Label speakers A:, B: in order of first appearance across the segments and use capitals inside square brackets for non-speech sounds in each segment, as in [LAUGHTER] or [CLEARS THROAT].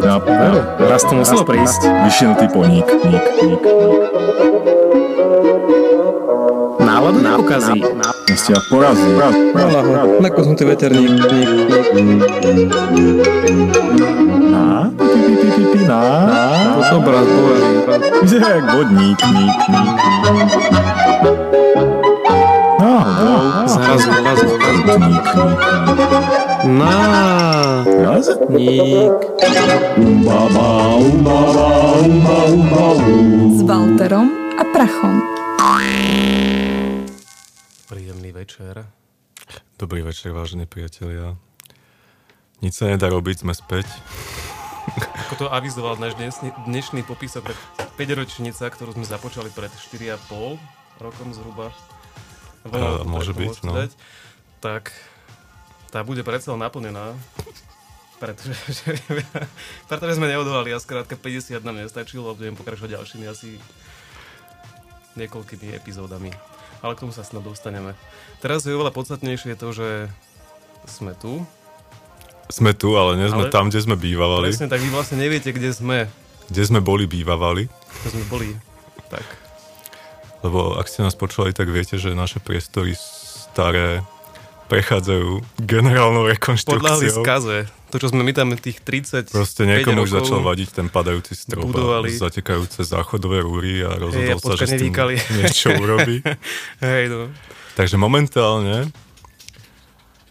A: nápad.
B: Raz to muselo prísť.
A: Vyšinutý poník. Ník, ník, ník.
B: Náladu nepokazí.
A: Ste porazí. Poraz, poraz,
B: Mala
A: poraz.
B: ho. Nakosnutý veterník. Ník, ník.
A: Na? Pi, pi, pi, pi, pi, na? Na?
B: To sú obraz, bojaví.
A: Vyzerá jak vodník. Ník, ník, ník. Náhodou.
B: Zrazu, zrazu.
A: Ník, ník, ník.
B: Na.
A: Raz?
B: Ník.
A: Umbaba, umbaba, umba, umba, um.
C: s Walterom a Prachom.
D: Príjemný večer.
E: Dobrý večer, vážení priatelia. Nič sa nedá robiť, sme späť.
D: Ako to avizoval náš dnešný popisok, tak 5 ročnica, ktorú sme započali pred 4,5 rokom zhruba. Alebo,
E: A,
D: tak
E: môže byť, no.
D: dať, Tak tá bude predsa naplnená. [LAUGHS] Pretože, že, [LAUGHS] pretože sme neodvolali a skrátka 50 nám nestačilo a budeme pokračovať ďalšími asi niekoľkými epizódami. Ale k tomu sa snad dostaneme. Teraz je oveľa podstatnejšie to, že sme tu.
E: Sme tu, ale nie sme
D: Ale-
E: tam, kde sme bývavali.
D: Presne tak, vy vlastne neviete, kde sme.
E: Kde sme boli bývavali.
D: To sme boli. Tak.
E: Lebo ak ste nás počúvali, tak viete, že naše priestory staré prechádzajú generálnou
D: Podľahli
E: rekonštrukciou.
D: skaze. To, čo sme my tam tých 30
E: Proste niekomu už začal vadiť ten padajúci strop
D: budovali.
E: a zatekajúce záchodové rúry a
D: Hej,
E: rozhodol sa,
D: počkať
E: že s tým
D: nevýkali. [LAUGHS]
E: niečo urobí. [LAUGHS]
D: Hej, no.
E: Takže momentálne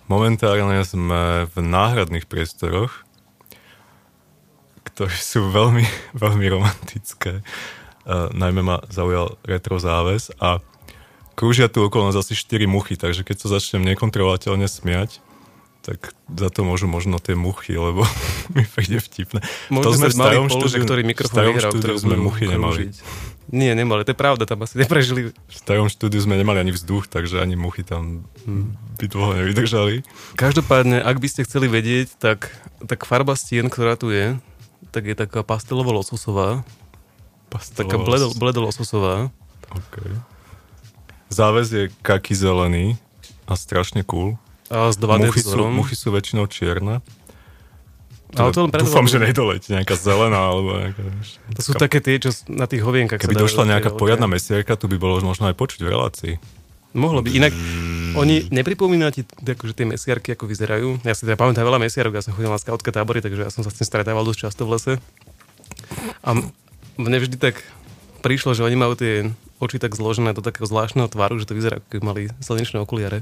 E: momentálne sme v náhradných priestoroch, ktoré sú veľmi, [LAUGHS] veľmi romantické. Uh, najmä ma zaujal retro záves a krúžia tu okolo nás asi 4 muchy, takže keď sa začnem nekontrolovateľne smiať, tak za to môžu možno tie muchy, lebo [LAUGHS] mi príde vtipné.
D: Možno
E: sme
D: sme
E: v starom
D: polu, že
E: štúdiu-
D: ktorý mikrofón vyhral, ktorý
E: sme muchy nemali.
D: krúžiť. Nie, nemali, to je pravda, tam asi neprežili.
E: V starom štúdiu sme nemali ani vzduch, takže ani muchy tam by dlho nevydržali.
D: Každopádne, ak by ste chceli vedieť, tak, tak farba stien, ktorá tu je, tak je taká pastelovo-lososová. Taká bledo, bledo-lososová.
E: Okay. Záväz je kaký zelený a strašne cool.
D: A s 2D
E: Muchy sú, muchy sú väčšinou čierne.
D: Ale to len
E: Dúfam, že nedoletí nejaká zelená alebo nejaká...
D: To sú také tie, čo na tých hovienkach
E: Keby došla nejaká poriadna mesierka, tu by bolo možno aj počuť v relácii.
D: Mohlo by. Inak oni nepripomínajú ti akože tie mesiarky, ako vyzerajú. Ja si teda pamätám veľa mesiarok, ja som chodil na skautské tábory, takže ja som sa s tým stretával dosť často v lese. A mne vždy tak prišlo, že oni majú tie oči tak zložené do takého zvláštneho tvaru, že to vyzerá, ako keby mali slnečné okuliare.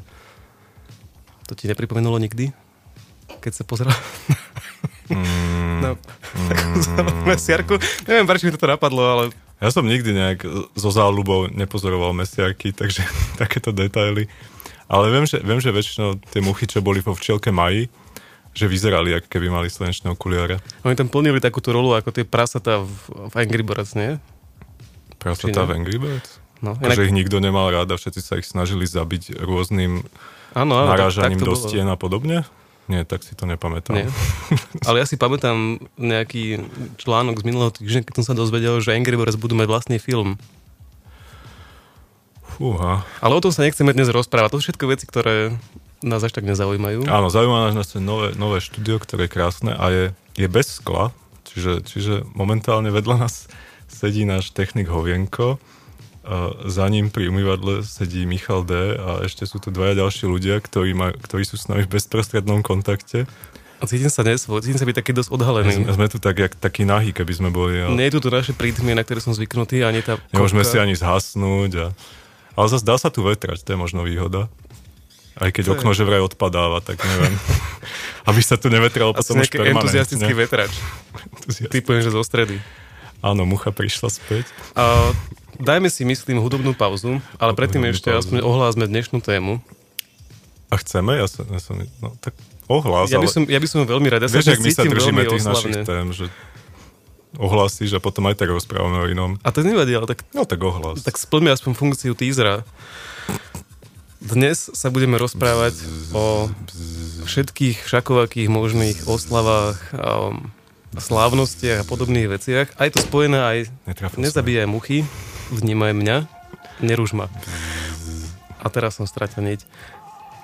D: To ti nepripomenulo nikdy? Keď sa pozeral
E: Mm,
D: na takú mesiarku. Neviem, prečo mi toto napadlo, ale
E: ja som nikdy nejak so záľubou nepozoroval mesiarky, takže [LAUGHS] takéto detaily. Ale viem že, viem, že väčšinou tie muchy, čo boli vo včielke Maji, že vyzerali, ako keby mali slnečné okuliare.
D: oni tam plnili takúto rolu ako tie prasatá v, v Angry Birds, nie?
E: Prasatá v Angry Birds?
D: No,
E: Akože ich nikto nemal rád a všetci sa ich snažili zabiť rôznym
D: áno, áno, tak-
E: narážaním
D: tak to
E: do stien a podobne? Nie, tak si to nepamätám.
D: Nie. [LAUGHS] Ale ja si pamätám nejaký článok z minulého týždňa, keď som sa dozvedel, že Angry Birds budú mať vlastný film.
E: Fúha.
D: Ale o tom sa nechceme dnes rozprávať. To sú všetko veci, ktoré nás až tak nezaujímajú.
E: Áno, zaujíma nás naše nové, nové štúdio, ktoré je krásne a je, je bez skla, čiže, čiže momentálne vedľa nás sedí náš technik Hovienko, a za ním pri umývadle sedí Michal D. a ešte sú tu dvaja ďalší ľudia, ktorí, maj, ktorí sú s nami v bezprostrednom kontakte.
D: A cítim sa nesvoj, cítim sa byť taký dosť odhalený.
E: sme, sme tu tak, jak, takí nahý, keby sme boli. Ale
D: Nie je tu to naše prítmie, na ktoré som zvyknutý, ani tá
E: nemôžeme
D: kopka.
E: si ani zhasnúť. A, ale zase dá sa tu vetrať, to je možno výhoda. Aj keď
D: To je-
E: okno že vraj odpadáva, tak neviem. [LAUGHS] Aby sa tu nevetralo potom už
D: nejaký
E: permanentne.
D: entuziastický vetrač.
E: Entuziast-
D: Typujem, že zo stredy.
E: Áno, mucha prišla späť.
D: A dajme si, myslím, hudobnú pauzu, ale predtým
E: Hudobnú
D: ešte
E: pauzu.
D: aspoň ohlásme dnešnú tému.
E: A chceme? Ja som, ja som no tak ohlas,
D: Ja by, som, ja by som veľmi rád, ja
E: vieš, ak my sa držíme tých našich
D: oslavne.
E: tém, že ohlásíš a potom aj tak rozprávame o inom.
D: A to nevadí, ale tak
E: No tak ohlas.
D: tak splňme aspoň funkciu teasera. Dnes sa budeme rozprávať o všetkých všakovakých možných oslavách, um, slávnostiach a podobných veciach. A je to spojené aj nezabíjaj muchy, vnímaj mňa, neruž ma. A teraz som stratil niť.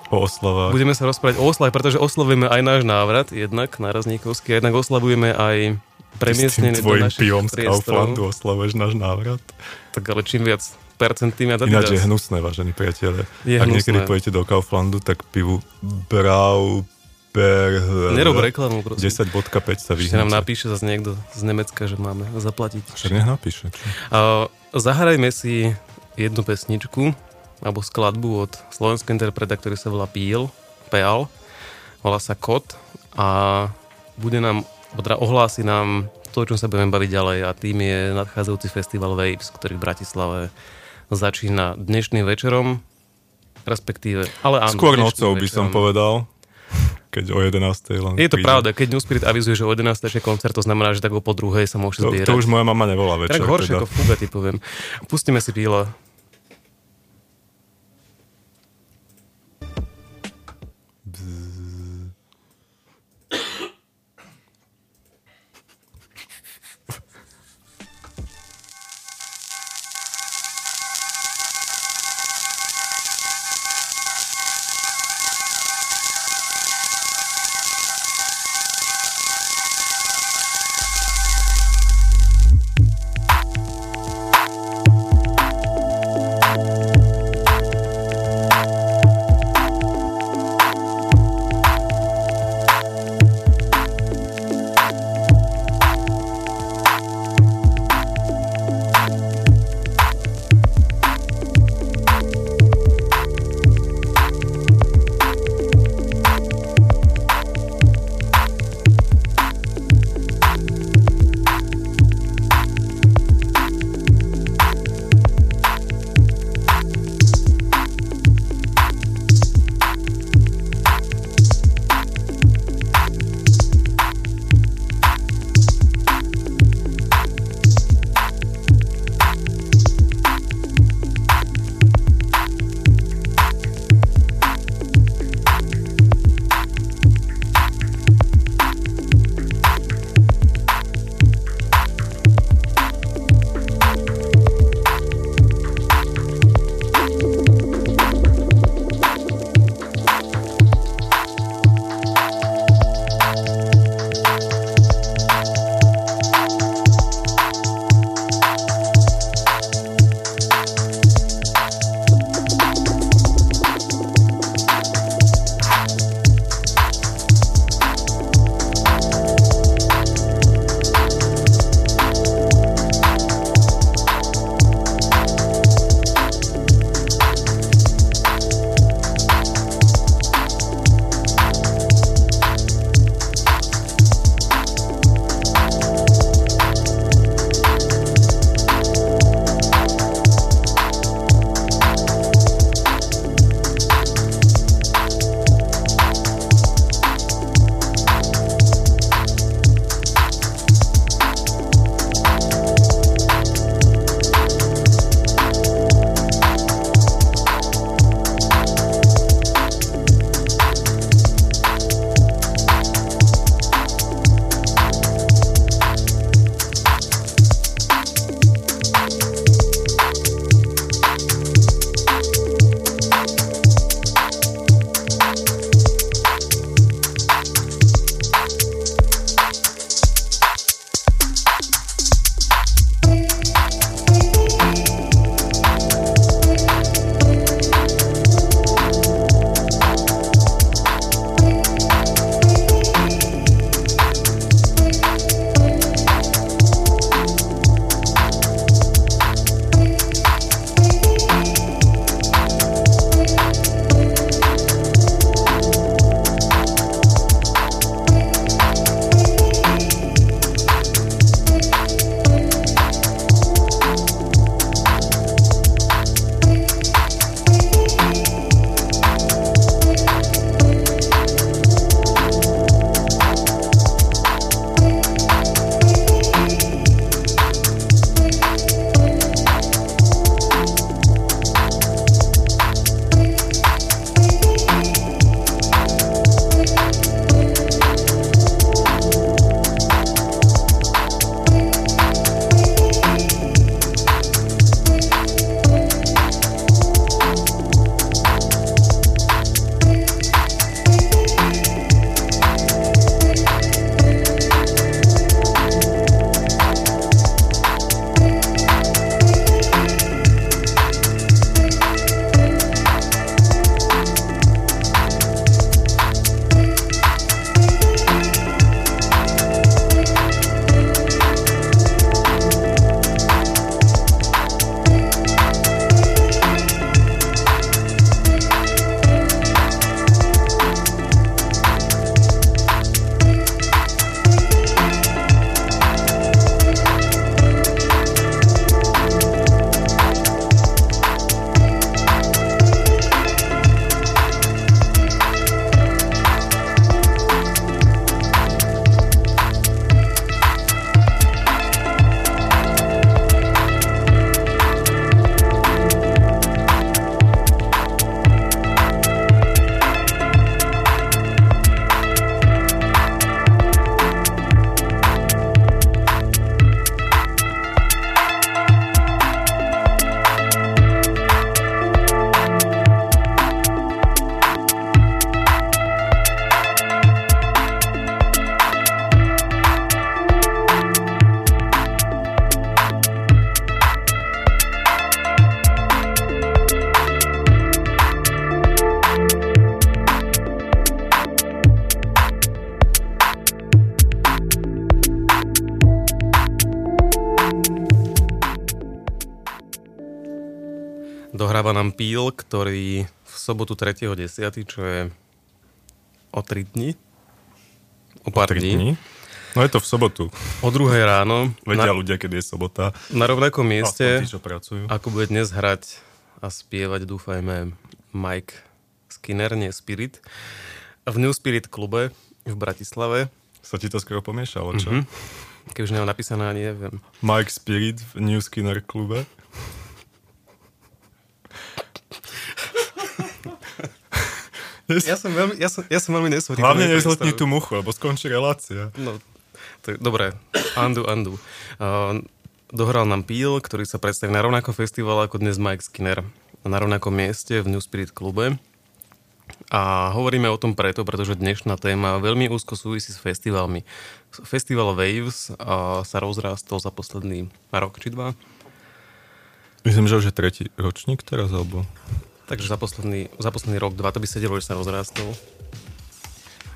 E: o oslavách.
D: Budeme sa rozprávať o oslave, pretože oslavujeme aj náš návrat, jednak nárazníkovský, a jednak oslavujeme aj
E: tým
D: do našich
E: pivom z Kauflandu oslavuješ náš návrat.
D: Tak ale čím viac tým viac
E: Ináč je hnusné, vážení priatelia.
D: Je
E: Ak
D: hnusné.
E: niekedy pôjdete do Kauflandu, tak pivu Brauber
D: Nerob reklamu, prosím.
E: 10.5 sa
D: Ešte nám
E: vyhnete.
D: napíše zase niekto z Nemecka, že máme zaplatiť.
E: Však nech napíše. Čo?
D: Uh, zahrajme si jednu pesničku alebo skladbu od slovenského interpreta, ktorý sa volá Píl, Peal, volá sa Kot a bude nám, alebo teda ohlási nám to, o čom sa budeme baviť ďalej a tým je nadchádzajúci festival Waves, ktorý v Bratislave začína dnešným večerom, respektíve, ale áno.
E: Skôr nocou by som povedal, keď o 11. len
D: Je to
E: príde.
D: pravda, keď New Spirit avizuje, že o 11. je koncert, to znamená, že tak o po druhej sa môže
E: To,
D: zbierať.
E: to už moja mama nevolá večer.
D: Tak horšie
E: teda.
D: ako Fuga, ti poviem. Pustíme si píla. Píl, ktorý v sobotu 3.10., čo je o 3 dní. O pár
E: Tri
D: dní.
E: dní. No je to v sobotu.
D: O druhej ráno.
E: Vedia
D: na,
E: ľudia, keď je sobota.
D: na rovnakom mieste,
E: tí, čo pracujú.
D: ako bude dnes hrať a spievať, dúfajme, Mike Skinner, nie Spirit. V New Spirit klube v Bratislave.
E: Sa ti to skoro pomiešalo, čo?
D: Mhm. Keď už nemám napísané, ani neviem.
E: Mike Spirit v New Skinner klube.
D: Ja som veľmi, ja som, ja som veľmi nesúhlasný.
E: Hlavne nezletni tú muchu, lebo skončí relácia.
D: No, je, dobre, andu, andu. Uh, dohral nám Píl, ktorý sa predstaví na rovnakom festivale ako dnes Mike Skinner. Na rovnakom mieste v New Spirit klube. A hovoríme o tom preto, pretože dnešná téma veľmi úzko súvisí s festivalmi. Festival Waves uh, sa rozrástol za posledný rok či dva.
E: Myslím, že už je tretí ročník teraz, alebo...
D: Takže za posledný, za posledný rok, dva to by sedelo, že sa rozrástol.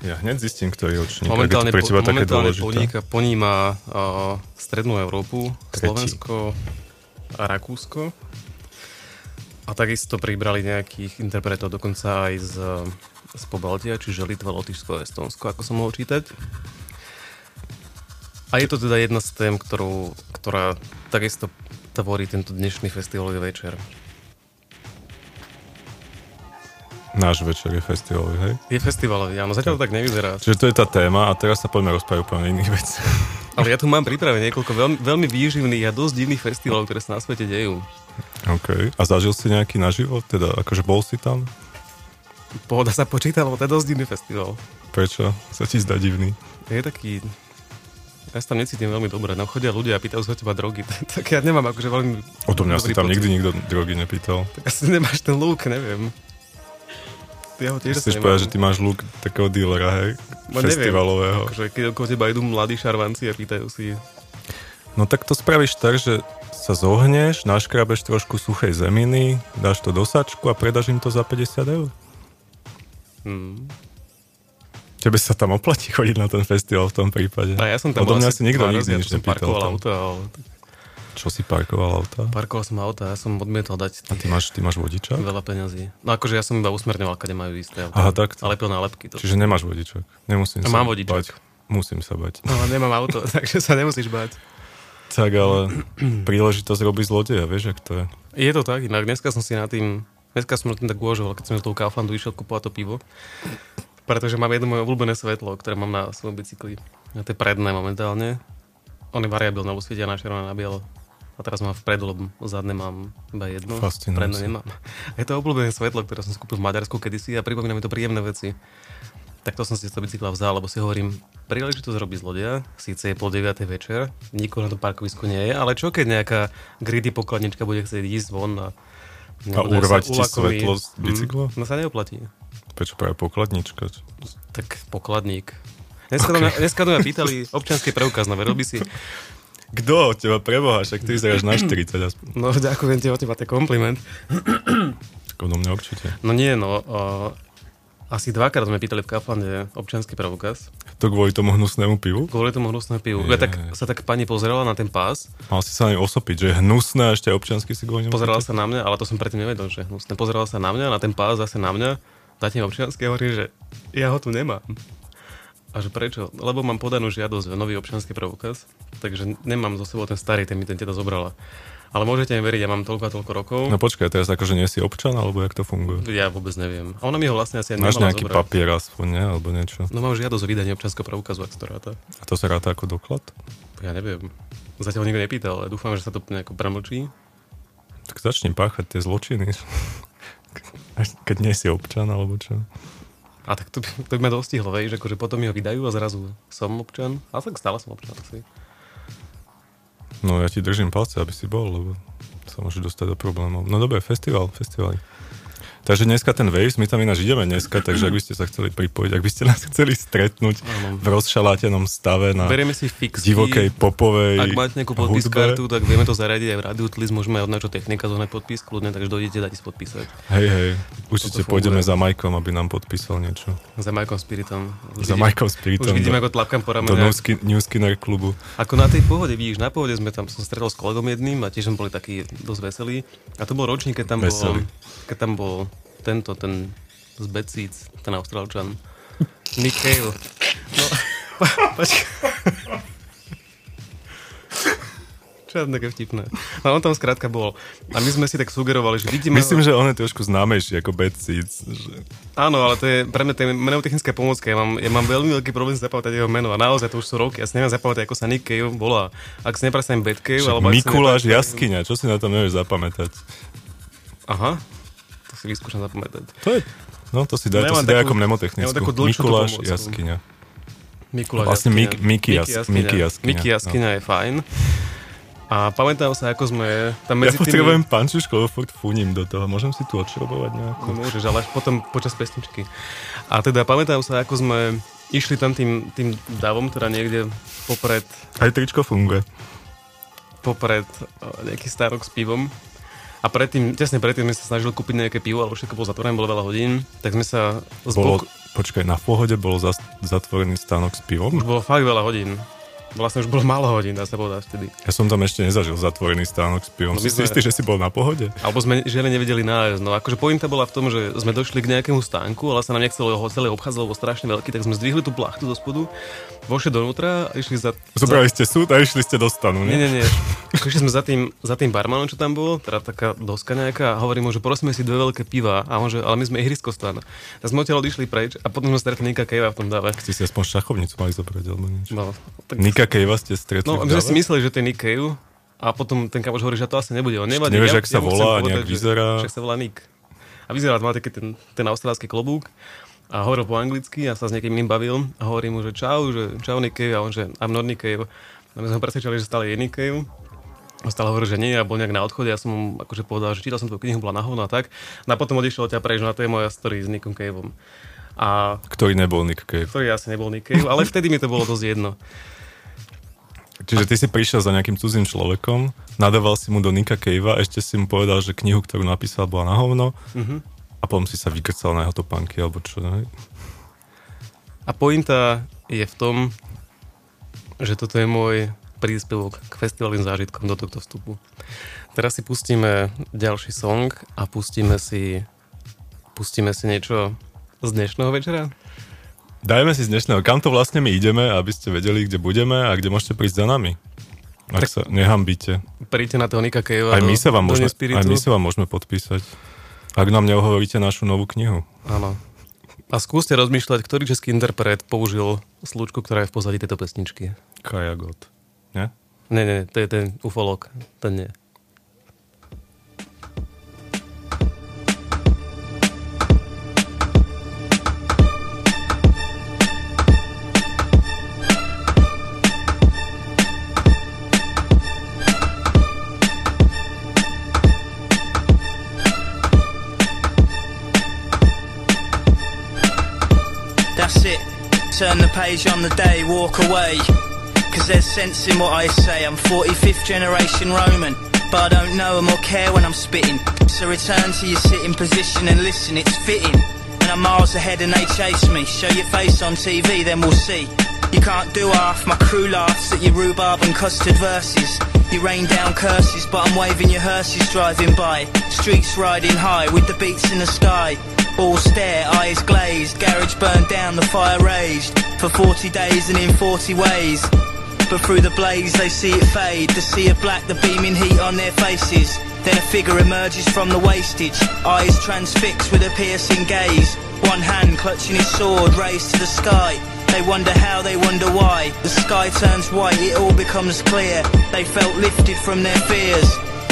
E: Ja hneď zistím, ktorý ročník.
D: Momentálne,
E: je to pre teba také dôležité.
D: poníma uh, Strednú Európu,
E: Tretí.
D: Slovensko a Rakúsko. A takisto pribrali nejakých interpretov dokonca aj z, z Pobaltia, čiže Litva, Lotyšsko a Estonsko, ako som mohol čítať. A je to teda jedna z tém, ktorú, ktorá takisto tvorí tento dnešný festivalový večer.
E: Náš večer je festivalový, hej?
D: Je festivalový, áno, zatiaľ to tak nevyzerá.
E: Čiže to je tá téma a teraz sa poďme rozprávať úplne iných vecí. [LAUGHS]
D: Ale ja tu mám pripravené niekoľko veľmi, veľmi výživných a dosť divných festivalov, ktoré sa na svete dejú.
E: OK. A zažil si nejaký naživo? Teda akože bol si tam?
D: Pohoda sa počíta, lebo to je dosť divný festival.
E: Prečo? Sa ti zdá divný?
D: Je taký... Ja sa tam necítim veľmi dobre. No chodia ľudia a pýtajú sa teba drogy. [LAUGHS] tak ja nemám akože veľmi...
E: O to mňa si tam
D: pocit.
E: nikdy nikto drogy nepýtal.
D: Tak asi nemáš ten look, neviem. Ty ho tiež
E: Chceš povedať, že ty máš look takého dealera, hej?
D: No neviem.
E: Festivalového.
D: Akože keď okolo teba idú mladí šarvanci a pýtajú si...
E: No tak to spravíš tak, že sa zohneš, naškrabeš trošku suchej zeminy, dáš to do sačku a predáš im to za 50 eur.
D: Hmm.
E: Tebe sa tam oplatí chodiť na ten festival v tom prípade.
D: A ja som tam
E: Odo mňa
D: asi
E: si nikto nikdy
D: ja
E: nič nepýtal.
D: auto, ale...
E: Čo si parkoval auta?
D: Parkoval som auto a ja som odmietol dať
E: A ty máš, ty máš vodiča?
D: veľa peňazí. No akože ja som iba usmerňoval, kade majú isté auto.
E: Aha, takto.
D: A lepil nálepky. To.
E: Čiže nemáš vodičak. Nemusím
D: A
E: sa
D: mám vodičak.
E: bať. Musím sa bať.
D: No, ale nemám auto, [LAUGHS] takže sa nemusíš báť.
E: Tak ale príležitosť robí zlodeja, vieš, ak to je.
D: Je to tak, inak dneska som si na tým, dneska som na tým tak uvažoval, keď som do toho Kauflandu išiel kupovať to pivo, pretože mám jedno moje obľúbené svetlo, ktoré mám na svojom bicykli. A to je predné momentálne. On je variabilné, lebo svietia na červené na bielo. A teraz mám vpredu, lebo zadné mám iba jedno. Predné nemám. [LAUGHS] Je to obľúbené svetlo, ktoré som si kúpil v Maďarsku kedysi a pripomína mi to príjemné veci. Tak to som si z toho bicykla vzal, lebo si hovorím, príležitosť robí zlodia, síce je pol 9. večer, nikoho na tom parkovisku nie je, ale čo keď nejaká greedy pokladnička bude chcieť ísť von a,
E: A urvať ti svetlo z bicykla?
D: Mm, no sa neoplatí.
E: Prečo práve pokladnička?
D: Tak pokladník. Dneska, okay. dneska to ma pýtali občianský preukaz, no by si.
E: Kto od teba preboha? Však ty vyzeráš na 40 aspoň.
D: No ďakujem ti od teba, to je kompliment.
E: Odo mňa určite.
D: No nie, no, uh, asi dvakrát sme pýtali v Kauflande občianský preukaz.
E: To kvôli tomu hnusnému pivu?
D: Kvôli tomu hnusnému pivu.
E: Je.
D: Ja tak, sa tak pani pozerala na ten pás,
E: Mal si sa ňu osopiť, že je hnusné a ešte aj občiansky si kvôli nemu
D: pozerala sa na mňa, ale to som predtým nevedel, že hnusné. Pozerala sa na mňa, na ten pás zase na mňa, dáte mi občiansky a hovorím, že ja ho tu nemám. A že prečo? Lebo mám podanú žiadosť o nový občianský preukaz, takže nemám zo sebou ten starý, ten mi ten teta zobrala. Ale môžete mi veriť, ja mám toľko a toľko rokov.
E: No počkaj, teraz akože nie si občan, alebo jak to funguje?
D: Ja vôbec neviem. A ona mi ho vlastne asi
E: Máš nejaký
D: zobrať.
E: papier aspoň, nie? Alebo niečo.
D: No mám žiadosť o vydanie občianského preukazu, ak to ráta.
E: A to sa ráta ako doklad?
D: Ja neviem. Zatiaľ nikto nepýtal, ale dúfam, že sa to nejako premlčí.
E: Tak začni páchať tie zločiny. [LAUGHS] Keď nie si občan, alebo čo?
D: A tak to, to by ma dostihlo, vieš, akože potom mi ho vydajú a zrazu som občan. A tak stále som občan asi.
E: No ja ti držím palce, aby si bol, lebo sa môže dostať do problémov. No dobre, festival, festival. Takže dneska ten Waves, my tam ináč ideme dneska, takže ak by ste sa chceli pripojiť, ak by ste nás chceli stretnúť v rozšalátenom stave na
D: Berieme si fixky.
E: divokej popovej
D: Ak máte nejakú
E: hudbe.
D: podpískartu, tak vieme to zaradiť aj v Radiu Tlis, môžeme aj od nášho technika zohnať podpis kľudne, takže dojdete dať si podpísať.
E: Hej, hej, určite pôjdeme za Majkom, aby nám podpísal niečo.
D: Za Majkom Spiritom.
E: Za Majkom Spiritom
D: Už vidíme,
E: do-
D: ako tlapkám po
E: Do
D: ramene.
E: Newskin, New Skinner klubu.
D: Ako na tej pohode, vidíš, na pohode sme tam, som stretol s kolegom jedným a tiež sme boli takí dosť veselí. A to bol ročník, keď tam
E: Veselý.
D: bol, keď tam bol tento, ten z Seeds, ten Austrálčan. Nick Cale. No, [LAUGHS] počkaj. Čo také vtipné. No on tam skrátka bol. A my sme si tak sugerovali, že vidíme...
E: Myslím, že on je trošku známejší ako Bad Seeds. Že...
D: Áno, ale to je pre mňa to je menotechnická pomôcka. Ja mám, ja mám veľmi veľký problém zapamätať jeho meno a naozaj to už sú roky. Ja si neviem zapamätať, ako sa Nick Cave volá. Ak si nepresnem Bad Cave,
E: Však
D: alebo
E: Mikuláš
D: nepresnem-
E: Jaskyňa, čo si na to nevieš zapamätať?
D: Aha, to si vyskúšam zapamätať.
E: To je, no to si daj, to si daj
D: takú-
E: ako mnemotechnickú.
D: takú
E: Mikuláš
D: pomôcku.
E: Jaskyňa.
D: Mikuláš
E: Vlastne
D: Jaskyňa.
E: Mik- Miky Jas- Miky Jaskyňa,
D: Miky Jaskyňa je fajn. A pamätám sa, ako sme tam
E: Ja
D: medzi tými...
E: potrebujem pančušku, lebo furt funím do toho. Môžem si tu odšrobovať nejako?
D: No môžeš, ale až potom počas pesničky. A teda pamätám sa, ako sme išli tam tým, tým davom, teda niekde popred,
E: Aj tričko funguje.
D: popred nejaký stárok s pivom. A predtým, tesne predtým sme sa snažili kúpiť nejaké pivo, ale už všetko bolo zatvorené, bolo veľa hodín. Tak sme sa z
E: Bolo, počkaj, na pohode bol zas, zatvorený stánok s pivom?
D: Už bolo fakt veľa hodín. Vlastne už bolo málo hodín, dá sa povedať vtedy.
E: Ja som tam ešte nezažil zatvorený stánok s pivom.
D: No my
E: si si
D: sme-
E: istý, že si bol na pohode?
D: Alebo sme žiaľ nevedeli nájsť. No akože pointa bola v tom, že sme došli k nejakému stánku, ale sa nám nechcelo ho celé obchádzať, lebo bol strašne veľký, tak sme zdvihli tú plachtu zo spodu, vošli donútra a išli za...
E: Zobrali ste súd a išli ste do stanu,
D: Nie,
E: nie?
D: nie, nie. Išli sme za tým, za tým barmanom, čo tam bol, teda taká doska nejaká, a hovorím mu, že prosíme si dve veľké piva. A on, že ale my sme ihrisko stan. Tak sme odtiaľ odišli preč a potom sme stretli Nika Kejva v tom dave.
E: Ste si aspoň šachovnicu mali zobrať, alebo niečo.
D: No, tak,
E: Nika Kejva ste stretli
D: no my sme si mysleli, že to je Nick Cave a potom ten kamoš hovorí, že to asi nebude. On nevadí.
E: nevieš, jak sa volá
D: povedať,
E: nejak
D: že-
E: vyzerá.
D: Však sa volá Nick. A vyzerá, má taký ten, ten austrálsky klobúk a hovoril po anglicky a sa s niekým iným bavil a hovorí mu, že čau, že čau Nick Cave a on, že I'm not Nick Cave. A my sme ho presvedčili, že stále je Nick Cave. A stále hovoril, že nie, a bol nejak na odchode, ja som mu akože povedal, že čítal som tvoju knihu, bola na hovno a tak. No a potom odišiel od ťa preč, no a to je moja story s Nickom Caveom. A
E: Ktorý nebol Nick Cave.
D: ktorý asi nebol Nick Cave, ale vtedy mi to bolo dosť jedno.
E: Čiže ty si prišiel za nejakým cudzím človekom, nadával si mu do Nika Cavea, ešte si mu povedal, že knihu, ktorú napísal, bola na hovno
D: Mhm.
E: a potom si sa vykrcal na jeho topánky, alebo čo, ne?
D: A pointa je v tom, že toto je môj príspevok k festivalným zážitkom do tohto vstupu. Teraz si pustíme ďalší song a pustíme si, pustíme si niečo z dnešného večera.
E: Dajme si z dnešného, kam to vlastne my ideme, aby ste vedeli, kde budeme a kde môžete prísť za nami. Ak sa nehambíte.
D: Príďte na toho Nika Cavea
E: Aj my, sa vám môžeme, aj my sa vám môžeme podpísať. Ak nám neuhovoríte našu novú knihu.
D: Áno. A skúste rozmýšľať, ktorý český interpret použil slučku, ktorá je v pozadí tejto pesničky.
E: Kaja God. Nie?
D: Nie, nie, to je ten ufolog. Ten nie.
F: Turn the page on the day, walk away. Cause there's sense in what I say. I'm 45th generation Roman, but I don't know 'em or care when I'm spitting. So return to your sitting position and listen, it's fitting. And I'm miles ahead and they chase me. Show your face on TV, then we'll see. You can't do half, my crew laughs at your rhubarb and custard verses. You rain down curses, but I'm waving your hearses driving by. Streets riding high with the beats in the sky. All stare, eyes glazed, garage burned down, the fire raged. For 40 days and in 40 ways. But through the blaze they see it fade, the sea of black, the beaming heat on their faces. Then a figure emerges from the wastage, eyes transfixed with a piercing gaze. One hand clutching his sword raised to the sky. They wonder how, they wonder why. The sky turns white, it all becomes clear. They felt lifted from their fears.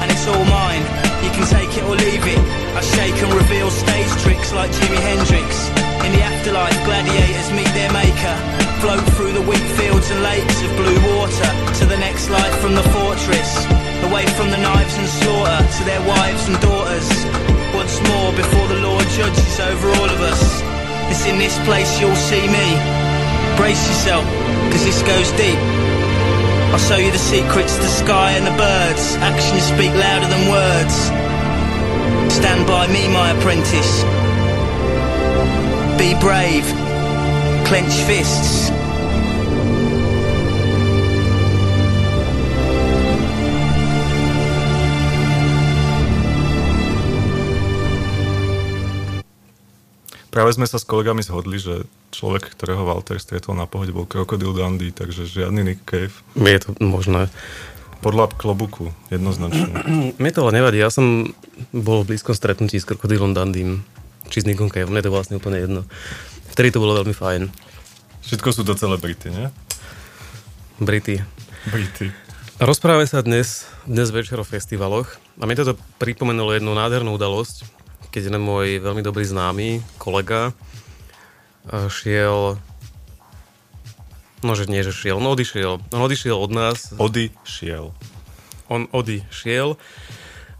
F: and it's all mine. You can take it or leave it. I shake and reveal stage tricks like Jimi Hendrix. In the afterlife, gladiators meet their maker. Float through the wheat fields and lakes of blue water to the next life from the fortress. Away from the knives and slaughter to their wives and daughters. Once more before the Lord judges over all of us. It's in this place you'll see me. Brace yourself, cause this goes deep. I'll show you the secrets, the sky and the birds. Actions speak louder than words. Stand by me, my apprentice. Be brave. Clench fists.
E: Práve sme sa s kolegami zhodli, že človek, ktorého Walter stretol na pohode, bol krokodil Dundee, takže žiadny Nick Cave.
D: Je to možné.
E: Podľa klobuku, jednoznačne. [CLEARS THROAT]
D: Mne to ale nevadí, ja som bol v blízkom stretnutí s krokodilom Dandym, či s Nickom Caveom, mne to vlastne úplne jedno. Vtedy to bolo veľmi fajn.
E: Všetko sú to celebrity, nie?
D: Brity.
E: Brity.
D: Rozprávame sa dnes, dnes večer o festivaloch a mne toto pripomenulo jednu nádhernú udalosť, keď jeden môj veľmi dobrý známy, kolega, eh, šiel No, že nie, že šiel, no odišiel. On odišiel od nás.
E: Ody šiel.
D: On odišiel.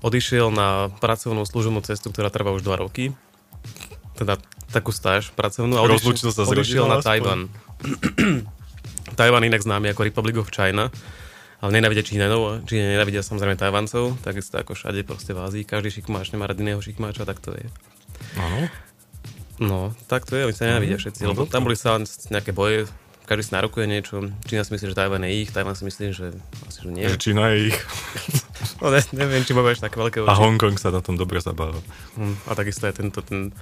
D: Odišiel na pracovnú služobnú cestu, ktorá trvá už 2 roky. Teda takú stáž pracovnú. A
E: Rozlúčil sa
D: odišiel na? Tajvan. [CLEARS THROAT] Tajvan inak známy ako Republic of China. Ale nenávidia Číňanov, Číňania nenávidia samozrejme Tajvancov, takisto ako všade proste v Ázii. Každý šikmáč nemá rád iného šikmáča, tak to je.
E: Áno.
D: No, tak to je, oni sa nenávidia všetci,
E: no
D: lebo
E: dobre.
D: tam boli sa nejaké boje, každý si narokuje niečo, Čína si myslí, že Tajvan je ich, Tajvan si myslí, že asi, že nie.
E: Že Čína je ich. [LAUGHS]
D: No, ne, neviem, či máš také veľké
E: A
D: oči.
E: Hongkong sa na tom dobre zabáva.
D: Hm, A takisto je tento, ten,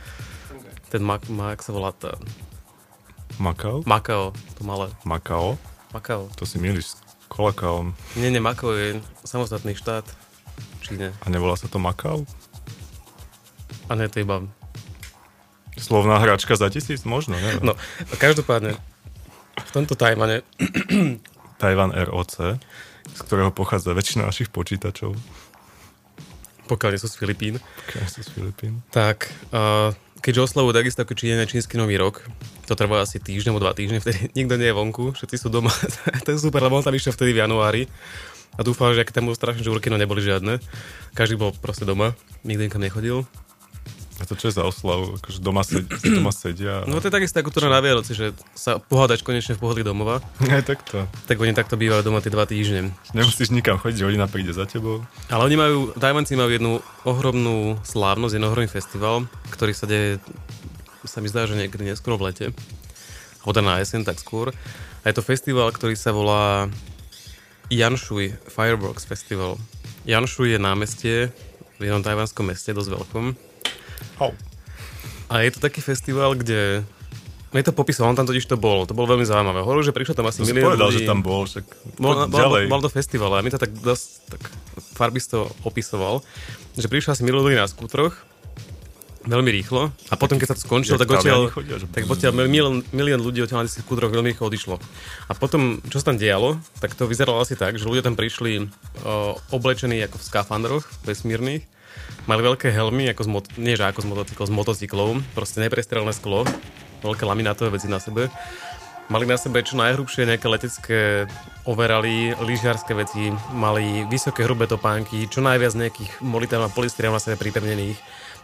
D: ten Mak, Mak sa volá tá,
E: Makao?
D: Makao, to malé.
E: Makao?
D: Makao.
E: To si milíš Kolakaom.
D: Nie, nie, Makao je samostatný štát Číne.
E: A nevolá sa to Makao?
D: A nie, to iba...
E: Slovná hračka za tisíc? Možno, neviem.
D: No, každopádne, v tomto Tajvane, [CLEARS THROAT]
E: Taiwan ROC, z ktorého pochádza väčšina našich počítačov.
D: pokiaľ nie sú z Filipín,
E: Pokiaľ sú z Filipín.
D: tak uh, keďže oslavujú takisto ako čínsky nový rok, to trvá asi týždeň alebo dva týždne, vtedy [LAUGHS] nikto nie je vonku, všetci sú doma. [LAUGHS] to je super, lebo on tam išiel vtedy v januári a dúfal, že aké tam bolo strašné žúrky, no neboli žiadne. Každý bol proste doma, nikto nikam nechodil.
E: A to čo je za oslavu? Akože doma, sed, [CLEARS THROAT] doma sedia.
D: No to je takisto ako to na Vianoci, že sa pohádaš konečne v pohodlí domova, [LAUGHS]
E: Aj takto.
D: tak oni takto bývajú doma tie dva týždne.
E: Nemusíš nikam chodiť, rodina príde za tebou.
D: Ale oni majú, Tajvanci majú jednu ohromnú slávnosť, jeden ohromný festival, ktorý sa deje, sa mi zdá, že niekedy neskôr v lete. Alebo teda na jeseň, tak skôr. A je to festival, ktorý sa volá Janshui Fireworks Festival. Janshui je námestie v jednom tajvanskom meste, dosť veľkom.
E: Au.
D: A je to taký festival, kde... Mne to popísal, on tam totiž to bol. To bolo veľmi zaujímavé. Hovoril, že prišlo tam asi
E: To
D: milión
E: povedal,
D: ľudí.
E: že tam bol, však
D: Bol, bol,
E: ďalej.
D: bol to festival a mi to tak dosť tak farbisto opisoval, že prišlo asi milión ľudí na skútroch, veľmi rýchlo a potom, keď sa to skončilo, tak odtiaľ, tak odtiaľ milión, milión ľudí odtiaľ na tých skútroch veľmi rýchlo odišlo. A potom, čo sa tam dialo, tak to vyzeralo asi tak, že ľudia tam prišli o, oblečení ako v skafandroch vesmírnych, mali veľké helmy, ako z mot- nie že ako z motocyklov, z motocyklov, proste neprestrelné sklo, veľké laminátové veci na sebe. Mali na sebe čo najhrubšie nejaké letecké overali, lyžiarske veci, mali vysoké hrubé topánky, čo najviac nejakých molitán a polystyrén na sebe pripevnených.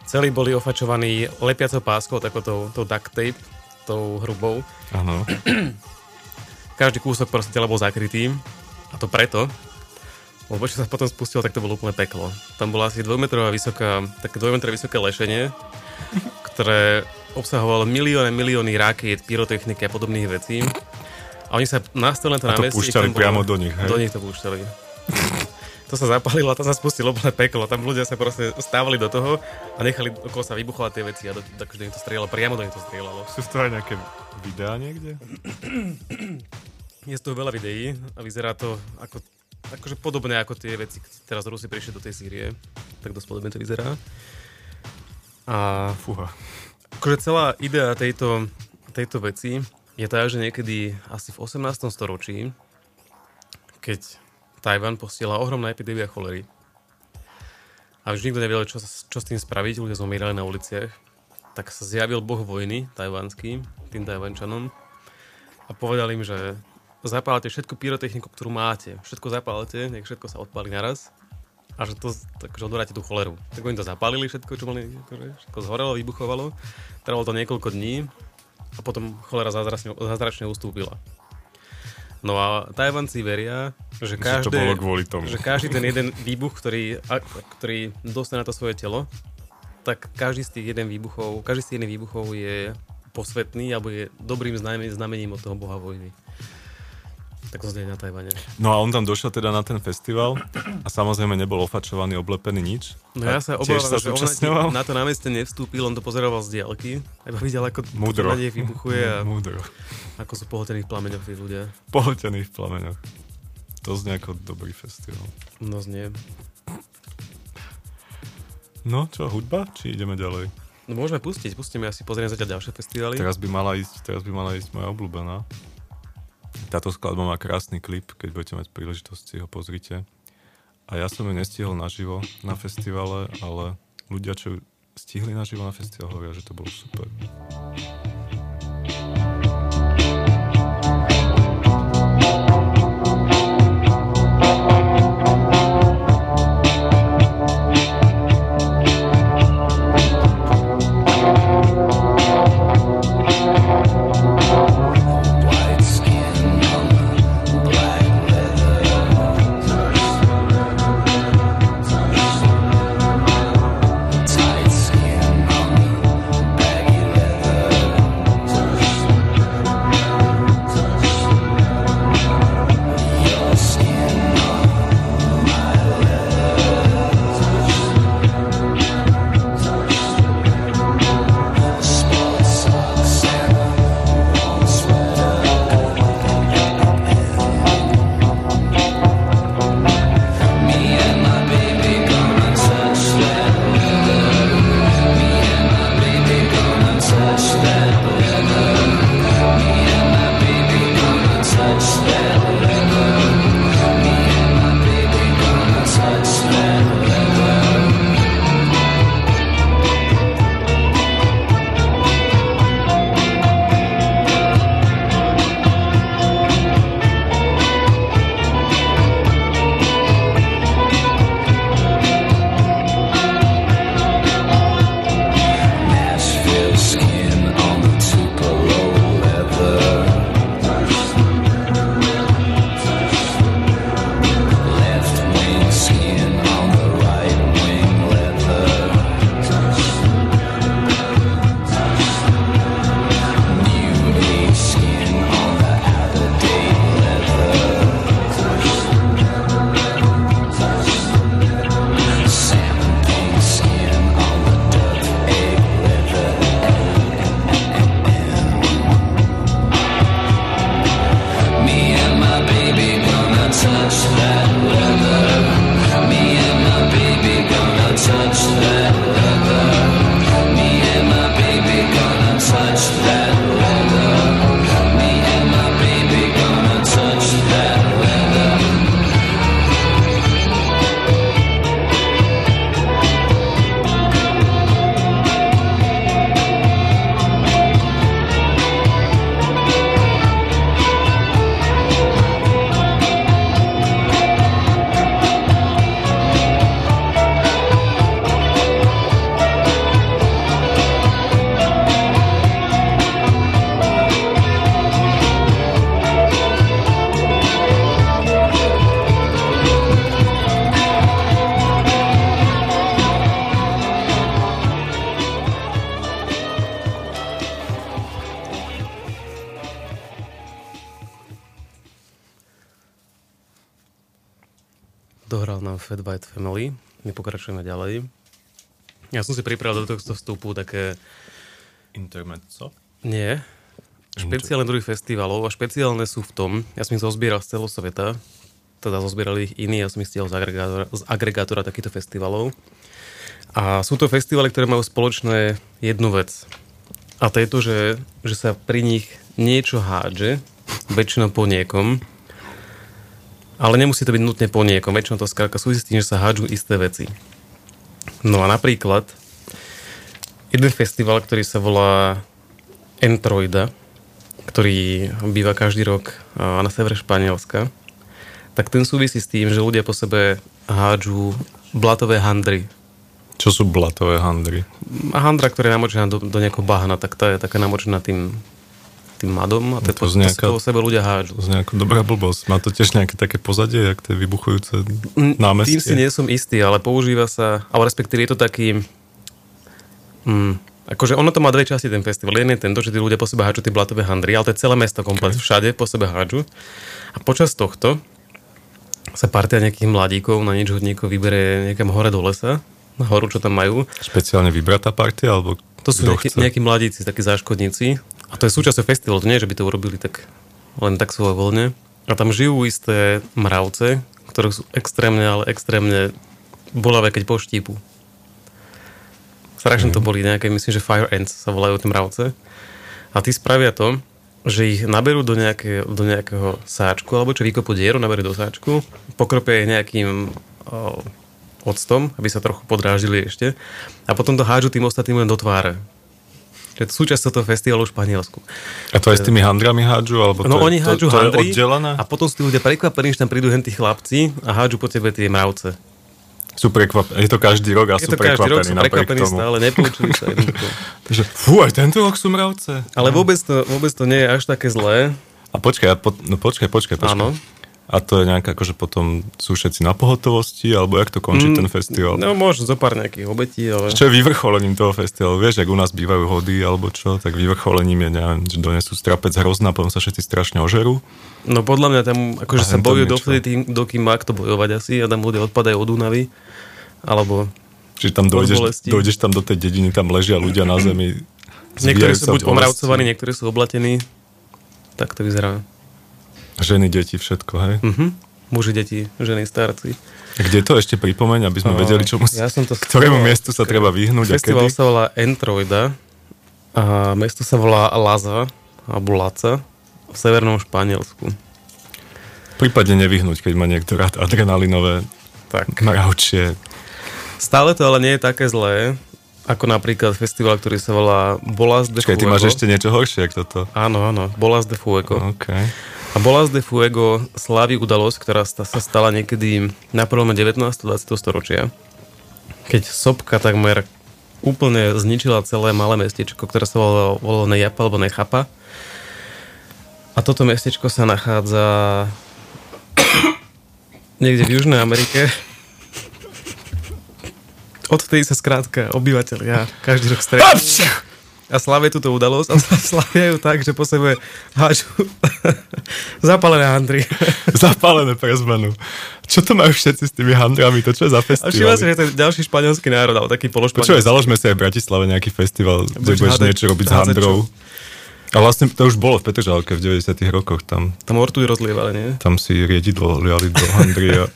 D: Celí boli ofačovaní lepiacou páskou, takou tou, duct tape, tou hrubou.
E: Áno. [CLEARS THROAT]
D: Každý kúsok proste tela bol zakrytý. A to preto, lebo čo sa potom spustilo, tak to bolo úplne peklo. Tam bola asi dvojmetrová vysoká, také dvojmetrové vysoké lešenie, [LAUGHS] ktoré obsahovalo milióny, milióny rakiet, pyrotechniky a podobných vecí. A oni sa nastavili na to
E: A to púšťali
D: bolo-
E: priamo do nich, hej?
D: Do nich to púšťali. To sa zapálilo a tam sa spustilo úplne peklo. Tam ľudia sa proste stávali do toho a nechali okolo sa vybuchovať tie veci a do, takže do nich to strieľalo, priamo do nich to strieľalo.
E: Sú toho aj nejaké videá niekde?
D: Je z toho veľa videí a vyzerá to ako, akože podobné ako tie veci, teraz Rusi prišli do tej Sýrie. Tak dosť podobne to vyzerá. A
E: Fúha.
D: akože celá idea tejto, tejto veci je tá, že niekedy asi v 18. storočí, keď Tajvan postihla ohromná epidémia cholery a už nikto nevedel, čo, čo s tým spraviť, ľudia zomírali na uliciach, tak sa zjavil boh vojny, tajvanský, tým Tajvančanom a povedal im, že zapálite všetku pyrotechniku, ktorú máte. Všetko zapálite, nech všetko sa odpálí naraz a že to takže odvoráte tú choleru. Tak oni to zapálili všetko, čo mali, akože, všetko zhorelo, vybuchovalo. Trvalo to niekoľko dní a potom cholera zázračne, zázračne ustúpila. No a Tajvanci veria, že
E: Že to
D: každé,
E: bolo kvôli tomu.
D: že každý ten jeden výbuch, ktorý, a, ktorý dostane na to svoje telo, tak každý z tých jeden výbuchov, každý z tých jeden výbuchov je posvetný alebo je dobrým znamením, od toho boha vojny. Tak to zdeje na Tajvane.
E: No a on tam došiel teda na ten festival a samozrejme nebol ofačovaný, oblepený nič.
D: No ja sa obávam, že on na to námestie nevstúpil, on to pozeroval z diaľky, iba videl, ako
E: Múdro.
D: to vybuchuje a
E: Múdro.
D: ako sú pohotení v plameňoch tí ľudia.
E: Pohltený v plameňoch. To znie ako dobrý festival.
D: No znie.
E: No, čo, hudba? Či ideme ďalej?
D: No môžeme pustiť, pustíme asi pozrieť zatiaľ ďalšie festivaly.
E: Teraz by mala ísť, teraz by mala ísť moja obľúbená. Táto skladba má krásny klip, keď budete mať príležitosť si ho pozrite. A ja som ju nestihol naživo na festivale, ale ľudia, čo stihli naživo na festival, hovoria, že to bolo super.
D: Odohral nám Fat White Family. My pokračujeme ďalej. Ja som si pripravil do tohto vstupu také,
E: Intermezzo.
D: nie, špeciálne druhy festivalov a špeciálne sú v tom, ja som ich zozbieral z celého sveta, teda zozbierali ich iní, ja som ich stiahol z agregátora, z agregátora takýchto festivalov. A sú to festivaly, ktoré majú spoločné jednu vec. A to je to, že, že sa pri nich niečo hádže, väčšinou po niekom, ale nemusí to byť nutne po niekom. Väčšinou to skrátka súvisí s tým, že sa hádžu isté veci. No a napríklad jeden festival, ktorý sa volá Entroida, ktorý býva každý rok na severe Španielska, tak ten súvisí s tým, že ľudia po sebe hádžu blatové handry.
E: Čo sú blatové handry?
D: Handra, ktorá je namočená do, do nejakého bahna, tak tá je taká namočená tým, tým madom a to,
E: To
D: to,
E: znie
D: to, sebe ľudia hádžu.
E: To nejaká dobrá blbosť. Má to tiež nejaké také pozadie, jak tie vybuchujúce námestie?
D: Tým si nie som istý, ale používa sa, ale respektíve je to taký... Mm, akože ono to má dve časti, ten festival. Jeden je tento, že tí ľudia po sebe hádžu tie blatové handry, ale to je celé mesto komplet, okay. všade po sebe hádžu. A počas tohto sa partia nejakých mladíkov na nič hodníkov vybere niekam hore do lesa, na horu, čo tam majú.
E: Špeciálne vybratá partia, alebo
D: To sú nejakí, nejakí mladíci, takí záškodníci. A to je súčasťou festivalu, to nie je, že by to urobili tak len tak svoje voľne. A tam žijú isté mravce, ktoré sú extrémne, ale extrémne bolavé, keď poštípu. Strašne to boli nejaké, myslím, že fire ants sa volajú tie mravce. A tí spravia to, že ich naberú do, nejaké, do nejakého sáčku, alebo čo vykopú dieru, naberú do sáčku, pokropia ich nejakým o, octom, aby sa trochu podráždili ešte a potom to hádžu tým ostatným len do tváre. To je súčasť toho festivalu v Španielsku.
E: A to aj s tými handrami hádžu? Alebo
D: No
E: to, je-
D: oni hádžu
E: to,
D: handry
E: je oddelené?
D: a potom sú tí ľudia prekvapení, že tam prídu hen tí chlapci a hádžu po tebe tie mravce.
E: Sú prekvapení. Je to každý rok a
D: Je
E: sú
D: to každý rok,
E: prekvapení
D: sú
E: napriek
D: prekvapení
E: tomu.
D: stále, nepoučili sa [LAUGHS] jednoducho.
E: Takže, fú, aj tento rok sú mravce.
D: Ale vôbec to, vôbec to nie je až také zlé.
E: A počkaj, po, no počkaj, počkaj, počkaj.
D: Áno.
E: A to je nejaká, akože potom sú všetci na pohotovosti, alebo jak to končí
D: Mm,
E: ten festival?
D: No možno zo pár nejakých obetí, ale...
E: Čo je vyvrcholením toho festivalu? Vieš, ak u nás bývajú hody alebo čo, tak vyvrcholením je, neviem, že donesú strapec hrozná, potom sa všetci strašne ožerú.
D: No podľa mňa tam akože
E: A
D: sa bojujú dovtedy, tým, dokým má kto bojovať asi a tam ľudia odpadajú od únavy. Alebo
E: Čiže tam dojdeš, dojdeš tam do tej dediny, tam ležia ľudia na zemi.
D: niektorí sú buď omravcovaní, niektorí sú oblatení. Tak to vyzerá.
E: Ženy, deti, všetko, hej?
D: Mhm. Muži, deti, ženy, starci.
E: Kde to ešte pripomeň, aby sme
D: A,
E: vedeli, čomu,
D: ja som to [LAUGHS]
E: ktorému
D: skoro-
E: miestu sa treba vyhnúť a
D: Festival
E: kedy?
D: sa volá Entroida a mesto sa volá Laza alebo Laca v severnom Španielsku.
E: Prípadne nevyhnúť, keď má niekto rád adrenalinové
D: Tak.
E: mravčie.
D: Stále to ale nie je také zlé, ako napríklad festival, ktorý sa volá Bolas de
E: Počkaj, ty
D: Fuego.
E: máš ešte niečo horšie, ako toto.
D: Áno, áno, Bolas de Fuego.
E: OK.
D: A Bolas de Fuego slávi udalosť, ktorá sa stala niekedy na prvom 19. 20. storočia, keď sopka takmer úplne zničila celé malé mestečko, ktoré sa volalo, volalo Nejapa alebo Nechapa. A toto mestečko sa nachádza niekde v Južnej Amerike. Odvtedy sa skrátka obyvateľia každý rok stretnú a slavia túto udalosť a [LAUGHS] slavia ju tak, že po sebe hážu [LAUGHS] zapálené handry. [LAUGHS]
E: Zapálené pre zmenu. Čo to majú všetci s tými handrami? To čo je za
D: A všimla si,
E: festival?
D: že to je ďalší španielský národ, ale taký
E: Počúvaj,
D: pološpanielský.
E: založme si aj v Bratislave nejaký festival, kde
D: Budeš hádať-
E: niečo robiť s handrou. A vlastne to už bolo v Petržalke v 90 rokoch. Tam,
D: Tam ortuj rozlievali, nie?
E: tam si riedidlo liali do handry a,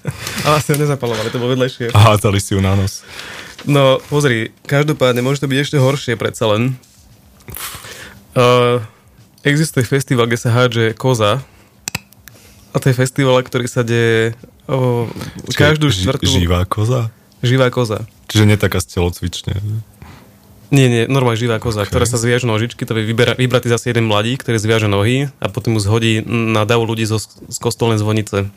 D: asi ho nezapalovali, to bolo vedlejšie.
E: a hádzali si ju na nos.
D: No, pozri, každopádne môže to byť ešte horšie predsa len. Uh, existuje festival, kde sa hádže koza. A to je festival, ktorý sa deje uh, každú
E: Ži-
D: štvrtú...
E: Živá koza?
D: živá koza.
E: Čiže nie taká z telocvične.
D: Nie, nie, normálne živá koza, okay. ktorá sa zviaže nožičky, to je vybratý zase jeden mladík, ktorý zviaže nohy a potom mu zhodí na dav ľudí zo, z kostolnej zvonice.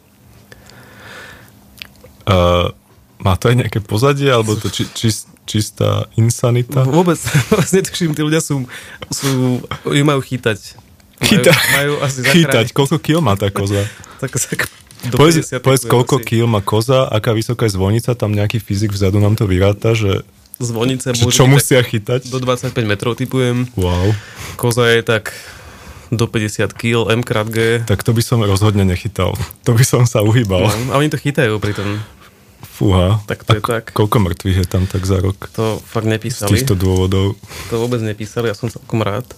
E: Uh, má to aj nejaké pozadie, alebo to či, či, čistá insanita?
D: Vôbec, [LAUGHS] vôbec netuším, tí ľudia sú, sú ju majú chytať.
E: Chytať.
D: Majú, majú asi
E: Chytať, koľko kil má tá koza? [LAUGHS]
D: Tak, tak,
E: Povedz,
D: 50
E: povedz koľko
D: asi.
E: kil má koza, aká vysoká je zvonica, tam nejaký fyzik vzadu nám to vyráta, že,
D: Zvonice
E: čo
D: byť
E: musia chytať.
D: do 25 metrov typujem.
E: Wow.
D: Koza je tak do 50 kg, M krát G.
E: Tak to by som rozhodne nechytal. To by som sa uhýbal.
D: No, a oni to chytajú pri tom.
E: Fúha.
D: Tak to je tak.
E: Koľko mŕtvych je tam tak za rok?
D: To fakt
E: Z
D: nepísali.
E: týchto dôvodov.
D: To vôbec nepísali, ja som celkom rád.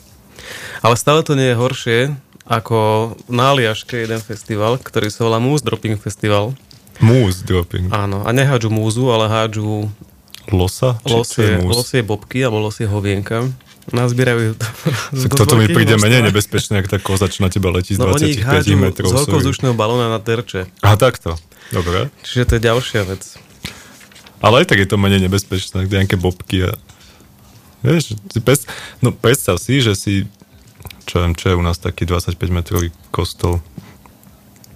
D: Ale stále to nie je horšie, ako na Aliaške jeden festival, ktorý sa volá Moose Dropping Festival.
E: Moose dropping.
D: Áno, a nehádžu múzu, ale hádžu
E: Losa?
D: Losie, losie bobky alebo losie hovienka. Nazbierajú
E: Tak toto mi príde
D: množstva.
E: menej nebezpečné, ako tá koza, čo na teba letí z
D: No oni ich
E: 25
D: hádžu
E: metrov.
D: z
E: sorry.
D: veľkozdušného balóna na terče.
E: Aha, takto. Dobre.
D: Čiže to je ďalšia vec.
E: Ale aj tak je to menej nebezpečné, kde nejaké bobky a... Vieš, si pes... no predstav si, že si čo viem, čo je u nás taký 25 metrový kostol.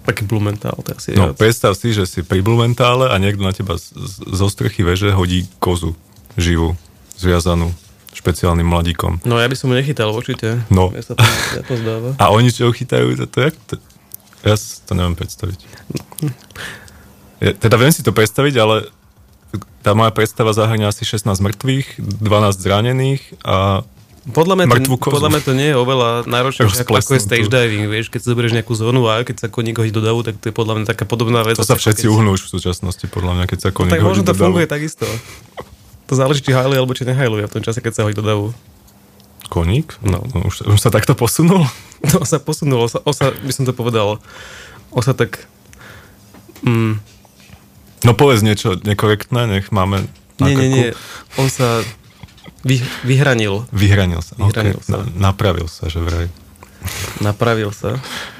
D: Taký Blumenthal, to asi
E: No,
D: viac.
E: predstav si, že si pri Blumentále a niekto na teba z, z, zo strechy veže hodí kozu živú, zviazanú špeciálnym mladíkom.
D: No ja by som ju nechytal určite.
E: No.
D: Ja sa to, ja to zdáva.
E: A oni čo ho chytajú, to, to, jak to, ja si to neviem predstaviť. Ja, teda viem si to predstaviť, ale tá moja predstava zahrňa asi 16 mŕtvych, 12 zranených a
D: Podľa mňa, to,
E: kozu.
D: podľa mňa to nie je oveľa náročnejšie, ako, ako je stage diving, vieš, keď si zoberieš nejakú zónu a keď sa koník hodí do davu, tak to je podľa mňa taká podobná vec.
E: to sa všetci
D: keď-
E: uhnú už v súčasnosti, podľa mňa, keď sa
D: No,
E: koník
D: tak
E: hodí
D: možno
E: do
D: to
E: davu.
D: funguje takisto. To záleží, či hajluje alebo či nehajluje v tom čase, keď sa hodí do davu.
E: Koník?
D: No.
E: no už, už sa takto posunul?
D: To [LAUGHS] sa posunulo, osa, osa, by som to povedal, osa tak... Mm,
E: No povedz niečo nekorektné, nech máme na
D: nie, nie,
E: krku.
D: nie, on sa vy, vyhranil,
E: Vyhranil sa.
D: Vyhranil
E: okay.
D: sa.
E: Na, napravil sa, že vraj.
D: napravil sa.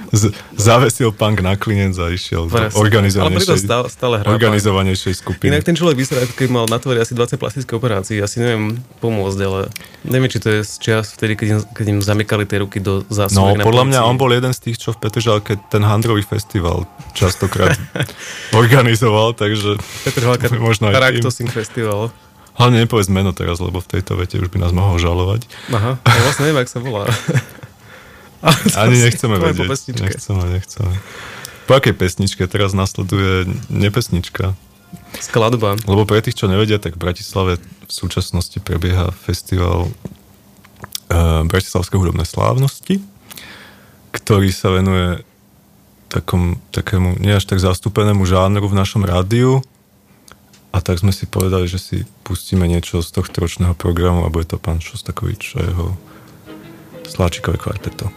E: Z, zavesil punk na klinec a išiel do
D: Presne. Pritom
E: organizovanejšej,
D: stále, stále hrá.
E: organizovanejšej skupiny.
D: Inak ten človek vyzerá, keby mal na tvore asi 20 plastických operácií. Asi neviem pomôcť, ale neviem, či to je z čias vtedy, keď im, keď im zamykali tie ruky do
E: No,
D: zásuvek na
E: podľa mňa on bol jeden z tých, čo v Petržalke ten handrový festival častokrát [LAUGHS] organizoval, takže
D: Petr Halka, [LAUGHS]
E: možno.
D: Raktosing Festival.
E: Hlavne nepovedz meno teraz, lebo v tejto vete už by nás mohol žalovať.
D: Aha, ja vlastne neviem, jak sa volá. [LAUGHS] [LAUGHS]
E: Ani nechceme vedieť.
D: pesničke.
E: Nechceme, nechceme. Po akej pesničke teraz nasleduje nepesnička?
D: Skladba.
E: Lebo pre tých, čo nevedia, tak v Bratislave v súčasnosti prebieha festival uh, Bratislavské hudobné slávnosti, ktorý sa venuje takom, takému nie až tak zastúpenému žánru v našom rádiu. A tak sme si povedali, že si pustíme niečo z tohto ročného programu a bude to pán Šostakovič a jeho Slači kao
A: i
E: kvarteto.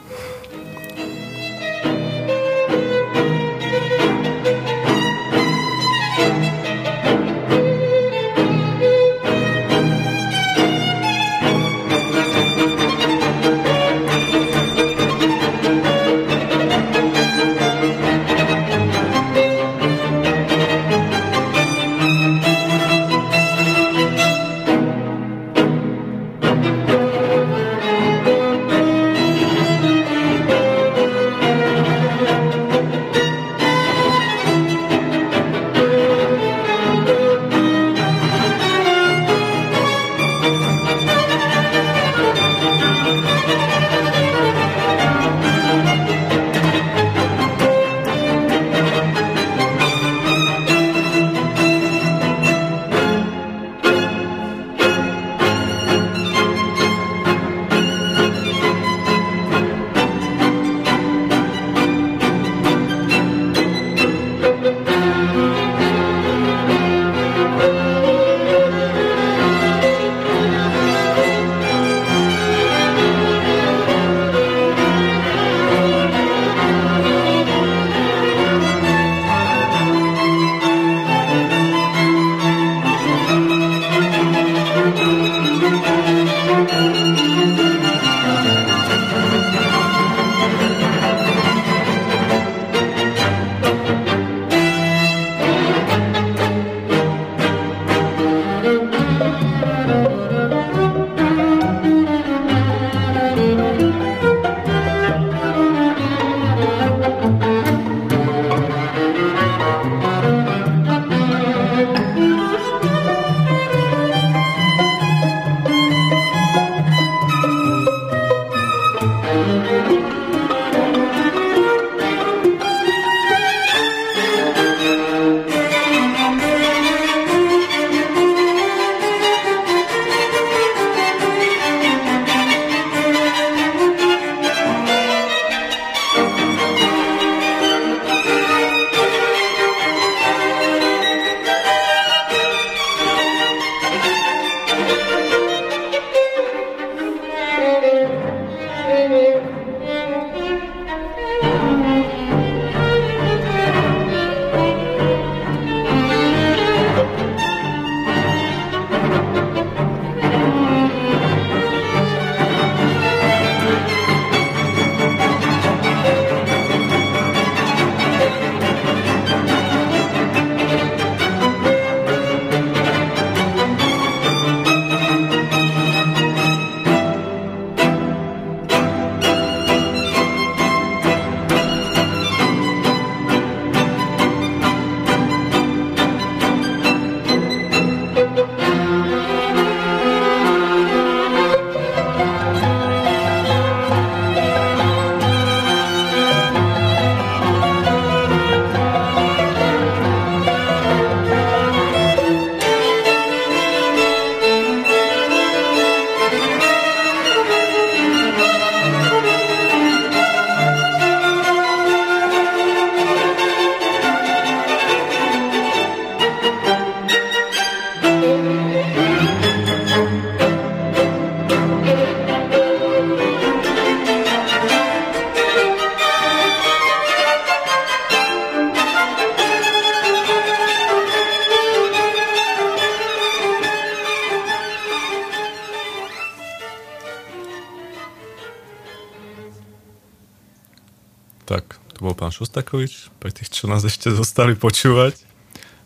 E: Šostakovič, pre tých, čo nás ešte zostali počúvať.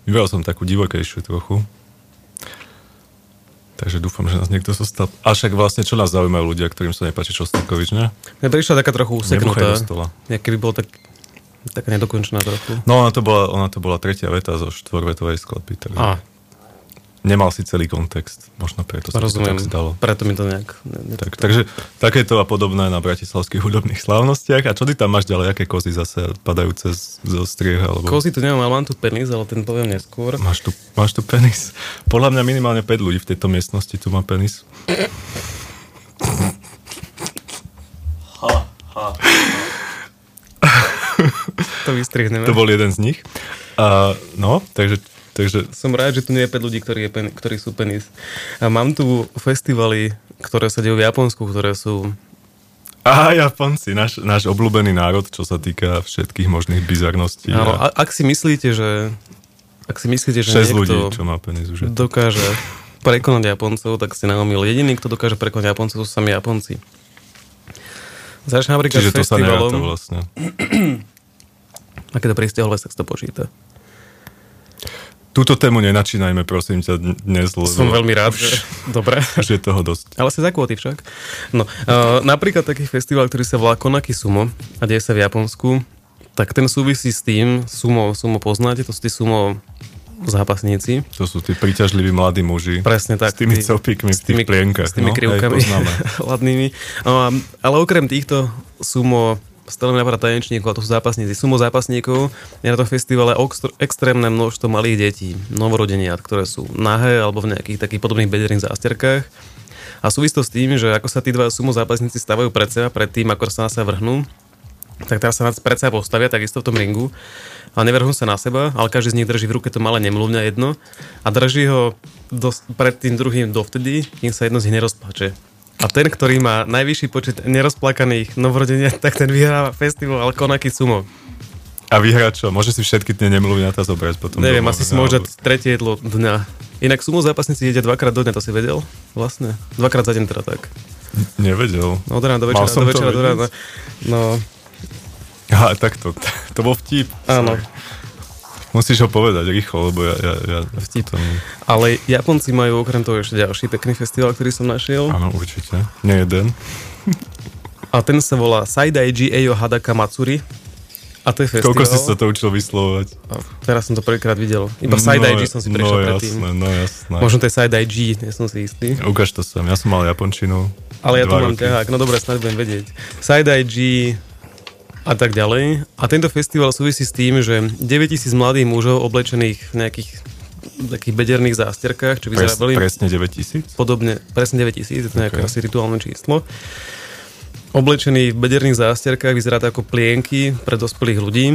E: Vybral som takú divokejšiu trochu. Takže dúfam, že nás niekto zostal. A však vlastne, čo nás zaujímajú ľudia, ktorým sa nepáči Šostakovič, ne?
D: Mne prišla taká trochu useknutá. Jak keby bol tak, taká nedokončená trochu.
E: No ona to bola, ona to bola tretia veta zo štvorvetovej skladby, takže
D: Á,
E: nemal si celý kontext. Možno preto sa to tak zdalo.
D: Preto mi to nejak... Ne, ne,
E: Tak, takže takéto a podobné na bratislavských hudobných slávnostiach. A čo ty tam máš ďalej? Aké kozy zase padajúce z, zo striech? Alebo...
D: Kozy tu nemám, ale mám tu penis, ale ten poviem neskôr.
E: Máš tu, máš tu penis. Podľa mňa minimálne 5 ľudí v tejto miestnosti tu má penis.
D: To vystrihneme.
E: To bol jeden z nich. A, no, takže, takže
D: Som rád, že tu nie je 5 ľudí, ktorí, je pen, ktorí sú penis. A mám tu festivaly, ktoré sa dejú v Japonsku, ktoré sú...
E: a Japonci, náš, náš obľúbený národ, čo sa týka všetkých možných bizarností.
D: Áno,
E: a
D: ak si myslíte, že... Ak si myslíte, že
E: 6
D: niekto
E: ľudí, čo má penis už.
D: dokáže prekonať Japoncov, tak ste naomil. Jediný, kto dokáže prekonať Japoncov, sú sami Japonci. Začne napríklad
E: Čiže to sa vlastne.
D: a keď to pristiahol, tak to počíta.
E: Túto tému nenačínajme, prosím ťa, dnes, lebo
D: Som veľmi rád, [LAUGHS] že... Dobre.
E: už je toho dosť.
D: Ale si za kvóty však. No, uh, napríklad taký festival, ktorý sa volá Konaki Sumo a deje sa v Japonsku, tak ten súvisí s tým, sumo, sumo poznáte, to sú tí sumo zápasníci.
E: To sú tí príťažliví mladí muži.
D: Presne tak.
E: S tými
D: tí-
E: copíkmi v tých plienkach.
D: S tými
E: no,
D: krivkami [LAUGHS] hladnými. No, ale okrem týchto sumo stále mi napadá tanečníkov, a to sú zápasníci. Sumo zápasníkov je na tom festivale extrémne množstvo malých detí, novorodeniat, ktoré sú nahé alebo v nejakých takých podobných bederných zásterkách. A súvisí to s tým, že ako sa tí dva sumo zápasníci stavajú pred seba, pred tým, ako sa na seba vrhnú, tak teraz sa na- pred seba postavia, takisto v tom ringu. A nevrhnú sa na seba, ale každý z nich drží v ruke to malé nemluvňa jedno a drží ho do, pred tým druhým dovtedy, kým sa jedno z nich nerozplače. A ten, ktorý má najvyšší počet nerozplakaných novorodenia, [LAUGHS] tak ten vyhráva festival Konaki Sumo.
E: A vyhrá čo? Môže si všetky tie nemluvňatá zobrať potom.
D: Neviem,
E: domov,
D: asi si môže
E: Alebo-
D: tretie jedlo dňa. Inak sumo zápasníci jedia dvakrát do dňa, to si vedel? Vlastne. Dvakrát za deň teda tak.
E: Nevedel.
D: No, od rána do večera, do večera, do rána. No,
E: Aha, takto. [LAUGHS] To bol vtip.
D: áno.
E: Musíš ho povedať rýchlo, lebo ja... ja, ja
D: Vtip.
E: To...
D: Ale Japonci majú okrem toho ešte ďalší pekný festival, ktorý som našiel.
E: Áno, určite. Nie jeden.
D: A ten sa volá Saidaiji Eyo Hadaka Matsuri. A to je festival.
E: Koľko si sa to učil vyslovovať?
D: A teraz som to prvýkrát videl. Iba Saidaiji som si prešiel
E: no,
D: predtým.
E: jasné, no jasné.
D: Možno to je Saidaiji, nie som si istý.
E: Ukáž to sem. Ja som mal japončinu.
D: Ale ja
E: dva
D: mám ťahák, no dobre, snáď budem vedieť. Saidaiji a tak ďalej. A tento festival súvisí s tým, že 9000 mladých mužov oblečených v nejakých takých bederných zásterkách, čo vyzerá
E: Pres, presne 9000?
D: podobne, presne 9000, je to nejaké
E: Ok.
D: asi rituálne číslo. Oblečený v bederných zásterkách, vyzerá to ako plienky pre dospelých ľudí.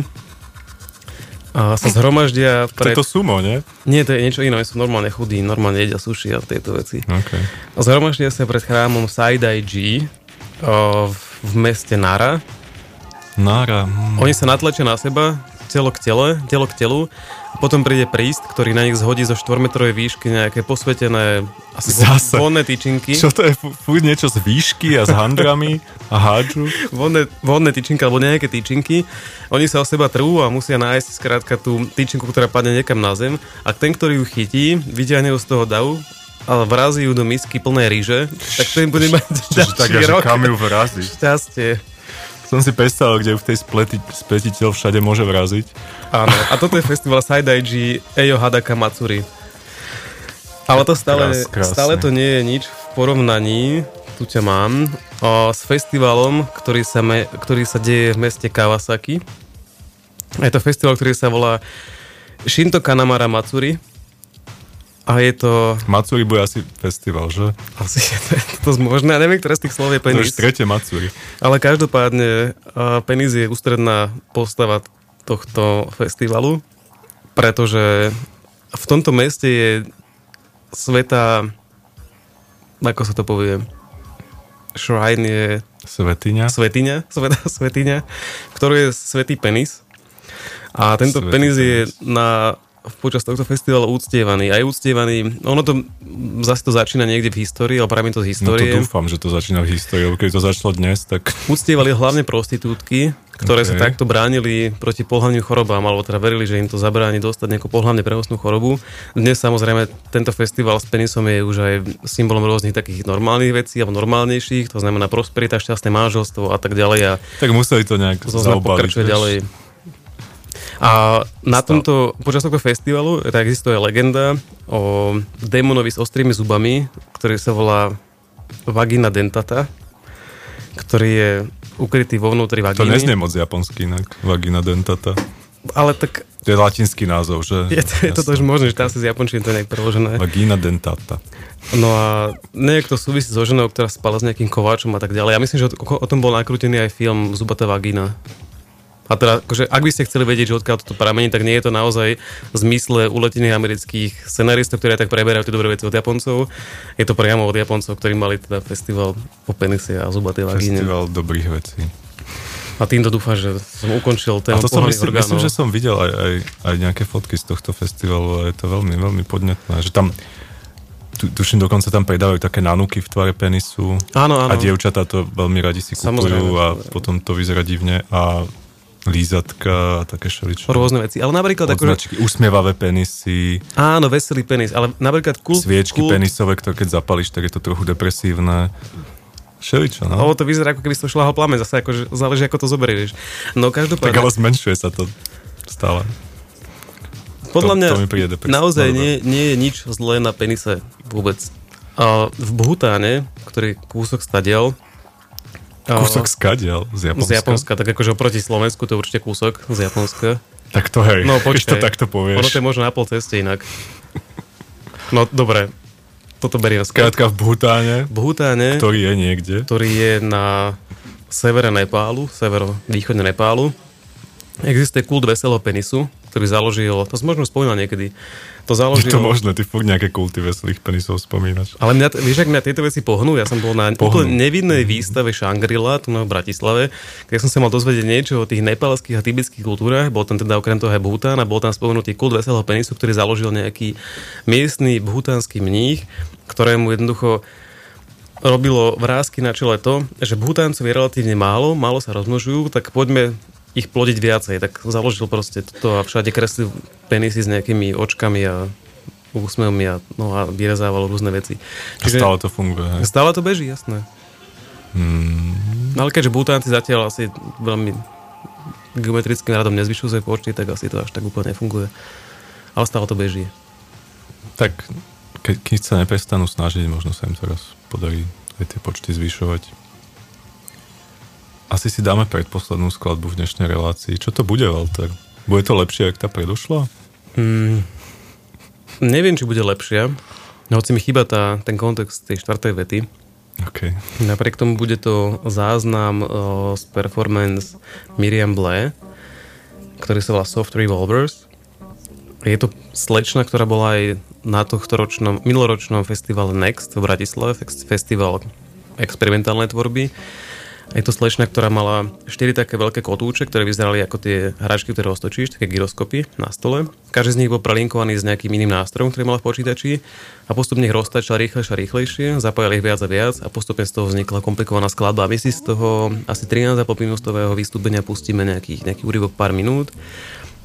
D: A sa zhromaždia
E: To
D: pred...
E: je to sumo, nie?
D: Nie, to je niečo iné, sú normálne chudí, normálne jedia sushi a tieto veci.
E: Okay.
D: A zhromaždia sa pred chrámom Saidaiji v meste Nara.
E: Nára. hm.
D: Oni sa natlačia na seba, telo k tele, telo k telu. A potom príde príst, ktorý na nich zhodí zo 4-metrovej výšky nejaké posvetené asi
E: Zase.
D: vonné tyčinky.
E: Čo to je? Fú, fú, niečo z výšky a s handrami a hádžu? [LAUGHS]
D: Vodné, vodné tyčinky alebo nejaké tyčinky. Oni sa o seba trú a musia nájsť skrátka tú tyčinku, ktorá padne niekam na zem. A ten, ktorý ju chytí, vyťahne ju z toho davu a vrazí ju do misky plnej ríže, tak ten bude mať
E: Čiže tak,
D: rok
E: kam ju vrazí.
D: šťastie.
E: Som si predstavil, kde ju v tej spleti, spletiteľ všade môže vraziť.
D: Áno, a toto je festival Saidaiji Eyo Hadaka Matsuri. Ale to stále,
E: Krás- krásne.
D: stále to nie je nič v porovnaní, tu ťa mám, o, s festivalom, ktorý sa, me, ktorý sa deje v meste Kawasaki. Je to festival, ktorý sa volá Shinto Kanamara Matsuri. A je to...
E: Matsuri bude asi festival, že?
D: Asi je to, to možné. Ja neviem, ktoré z tých slov je
E: To
D: penis.
E: už tretie Matsuri.
D: Ale každopádne penis je ústredná postava tohto festivalu, pretože v tomto meste je sveta, ako sa to povie, shrine je
E: Svetiňa.
D: svetiňa, sveta svetiňa, ktorú je svetý penis. A tento
E: Svätý
D: penis je
E: penis.
D: na počas tohto festivalu uctievaní. Aj uctievaní, ono to zase to začína niekde v histórii, ale práve to z
E: No to
D: histórie.
E: dúfam, že to začína v histórii, lebo keď to začalo dnes, tak
D: Uctievali hlavne prostitútky, ktoré sa
E: Ok.
D: takto bránili proti pohľadným chorobám, alebo teda verili, že im to zabráni dostať nejakú pohľadne prenosnú chorobu. Dnes samozrejme tento festival s penisom je už aj symbolom rôznych takých normálnych vecí, alebo normálnejších, to znamená prosperita, šťastné manželstvo a tak ďalej. A
E: tak museli to nejak zaobaliť.
D: ďalej. A na
E: Stav.
D: tomto, počas tohto festivalu tak existuje legenda o démonovi s ostrými zubami, ktorý sa volá Vagina dentata, ktorý je ukrytý vo vnútri
E: To
D: vagíny.
E: neznie moc japonsky inak, vagina dentata.
D: Ale tak
E: To je latinský názov, že?
D: je to, je to už možné, že tam asi z japončiny to nejak preložené.
E: Vagina dentata.
D: No a nejak to súvisí so ženou, ktorá spala s nejakým kováčom a tak ďalej. Ja myslím, že o, o tom bol nakrútený aj film Zubatá vagína. A teda, akože, ak by ste chceli vedieť, že odkiaľ toto pramení, tak nie je to naozaj v zmysle uletených amerických scenaristov, ktorí tak preberajú tie dobré veci od Japoncov. Je to priamo od Japoncov, ktorí mali teda festival o penise a zubatej vagíne.
E: Festival dobrých vecí.
D: A týmto dúfam, že som ukončil
E: A
D: tému
E: to som myslím,
D: orgánov.
E: myslím, že som videl aj, aj, aj nejaké fotky z tohto festivalu a je to veľmi, veľmi podnetné. Že tam, tu, tuším, dokonca tam predávajú také nanúky v tvare penisu
D: Áno, áno.
E: a dievčatá to veľmi radi si kupujú
D: Samozrejme,
E: a potom to vyzerá divne a lízatka a také šeličo.
D: Rôzne veci. Ale napríklad akože,
E: Odznačky, usmievavé penisy,
D: áno, veselý penis, ale napríklad kult,
E: sviečky
D: kult,
E: penisové, ktoré keď zapališ, tak je to trochu depresívne. Šeličo, no.
D: Lebo to vyzerá, ako keby si to šľahol plamen, zase akože záleží, ako to zoberieš. No
E: Tak
D: každopádne,
E: ale zmenšuje sa to stále.
D: podľa
E: to-
D: mňa
E: to mi príde depresívne.
D: naozaj nie, nie je nič zlé na penise vôbec. A v Bhutáne, ktorý kúsok stadial,
E: Kúsok skadial z Japonska.
D: z Japonska, tak akože oproti Slovensku to je určite kúsok z Japonska.
E: Tak to hej,
D: No [LAUGHS]
E: keď to takto povieš.
D: ono to je možno na pol ceste inak. No dobre, toto beriem skrát.
E: Skrátka v Bhutáne,
D: V Bhutáne,
E: ktorý je niekde.
D: ktorý je na severe Nepálu, severo-východne Nepálu. Existuje kult veselého penisu, ktorý založil, to som možno spomínal niekedy, to
E: Je
D: založil...
E: to možné, ty furt nejaké kulty veselých penisov spomínaš.
D: Ale mňa, vieš, ak mňa tieto veci pohnú, ja som bol na
E: Pohnú.
D: úplne nevinnej výstave Shangri-La tu na Bratislave, kde som sa mal dozvedieť niečo o tých nepalských a tibetských kultúrach. Bol tam teda okrem toho aj Bhután a bol tam spomenutý kult veselého penisu, ktorý založil nejaký miestny bhutánsky mních, ktorému jednoducho robilo vrázky na čele to, že Bhutáncov je relatívne málo, málo sa rozmnožujú, tak poďme ich plodiť viacej. Tak založil proste toto a všade kreslil penisy s nejakými očkami a úsmevmi a, no a vyrezával rôzne veci.
E: A stále to funguje. hej.
D: Stále to beží, jasné.
E: Hmm.
D: No ale keďže Butánci zatiaľ asi veľmi geometrickým radom nezvyšujú svoje počty, tak asi to až tak úplne nefunguje. Ale stále to beží.
E: Tak keď, keď sa neprestanú snažiť, možno sa im teraz podarí aj tie počty zvyšovať. Asi si dáme predposlednú skladbu v dnešnej relácii. Čo to bude, Walter? Bude to lepšie, ako tá predošla?
D: Mm, neviem, či bude lepšia, hoci mi chýba tá, ten kontext tej štvrtej vety.
E: OK.
D: Napriek tomu bude to záznam o, z performance Miriam Blé, ktorý sa volá Soft Revolvers. Je to slečna, ktorá bola aj na tohto ročnom, minuloročnom festivale Next v Bratislave, fest- festival experimentálnej tvorby. Je to slečna, ktorá mala 4 také veľké kotúče, ktoré vyzerali ako tie hračky, ktoré roztočíš, také gyroskopy na stole. Každý z nich bol prelinkovaný s nejakým iným nástrojom, ktorý mala v počítači a postupne ich roztačala rýchlejšie a rýchlejšie, zapájali ich viac a viac a postupne z toho vznikla komplikovaná skladba. My si z toho asi 13,5 minútového vystúpenia pustíme nejakých, nejaký úryvok pár minút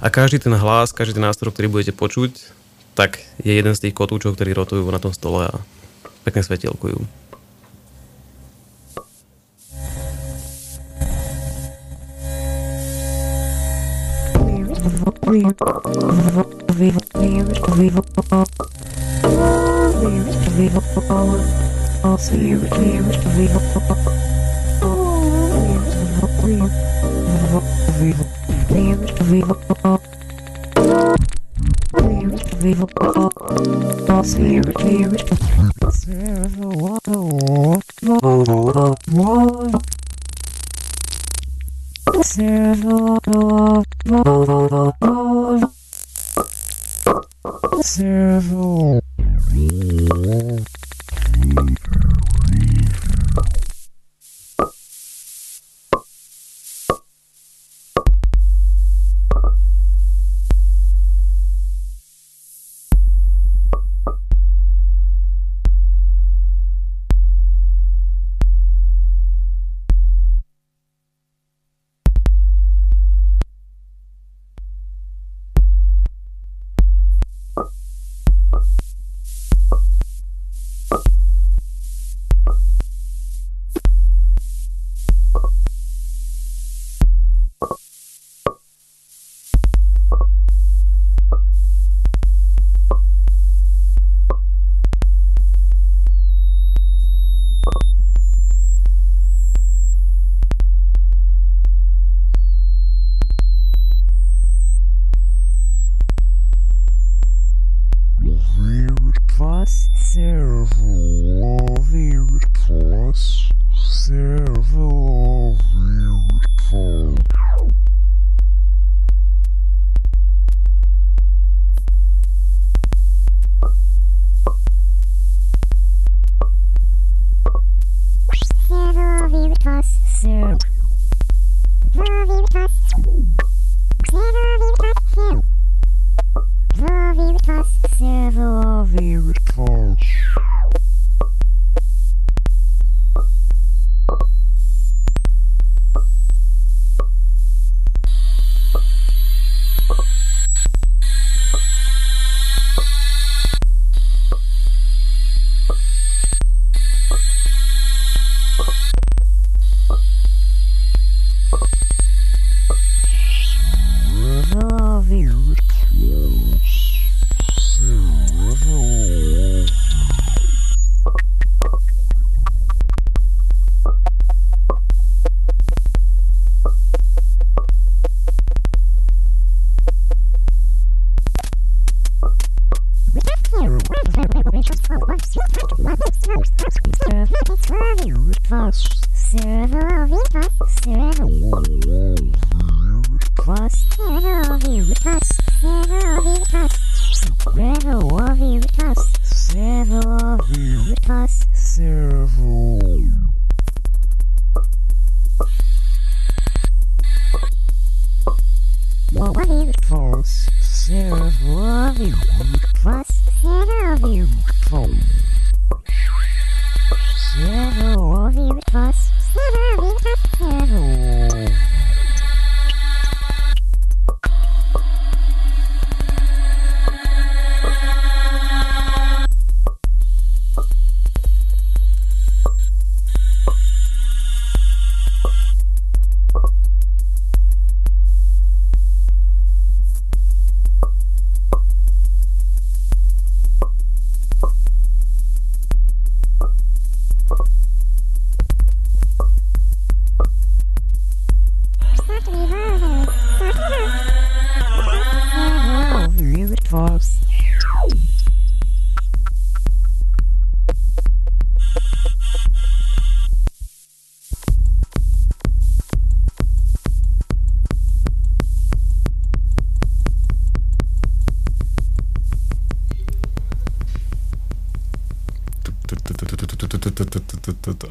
D: a každý ten hlas, každý ten nástroj, ktorý budete počuť, tak je jeden z tých kotúčov, ktorí rotujú na tom stole a pekne svetielkujú.
G: weird, weird, weird, weird, weird, weird, weird, weird, weird,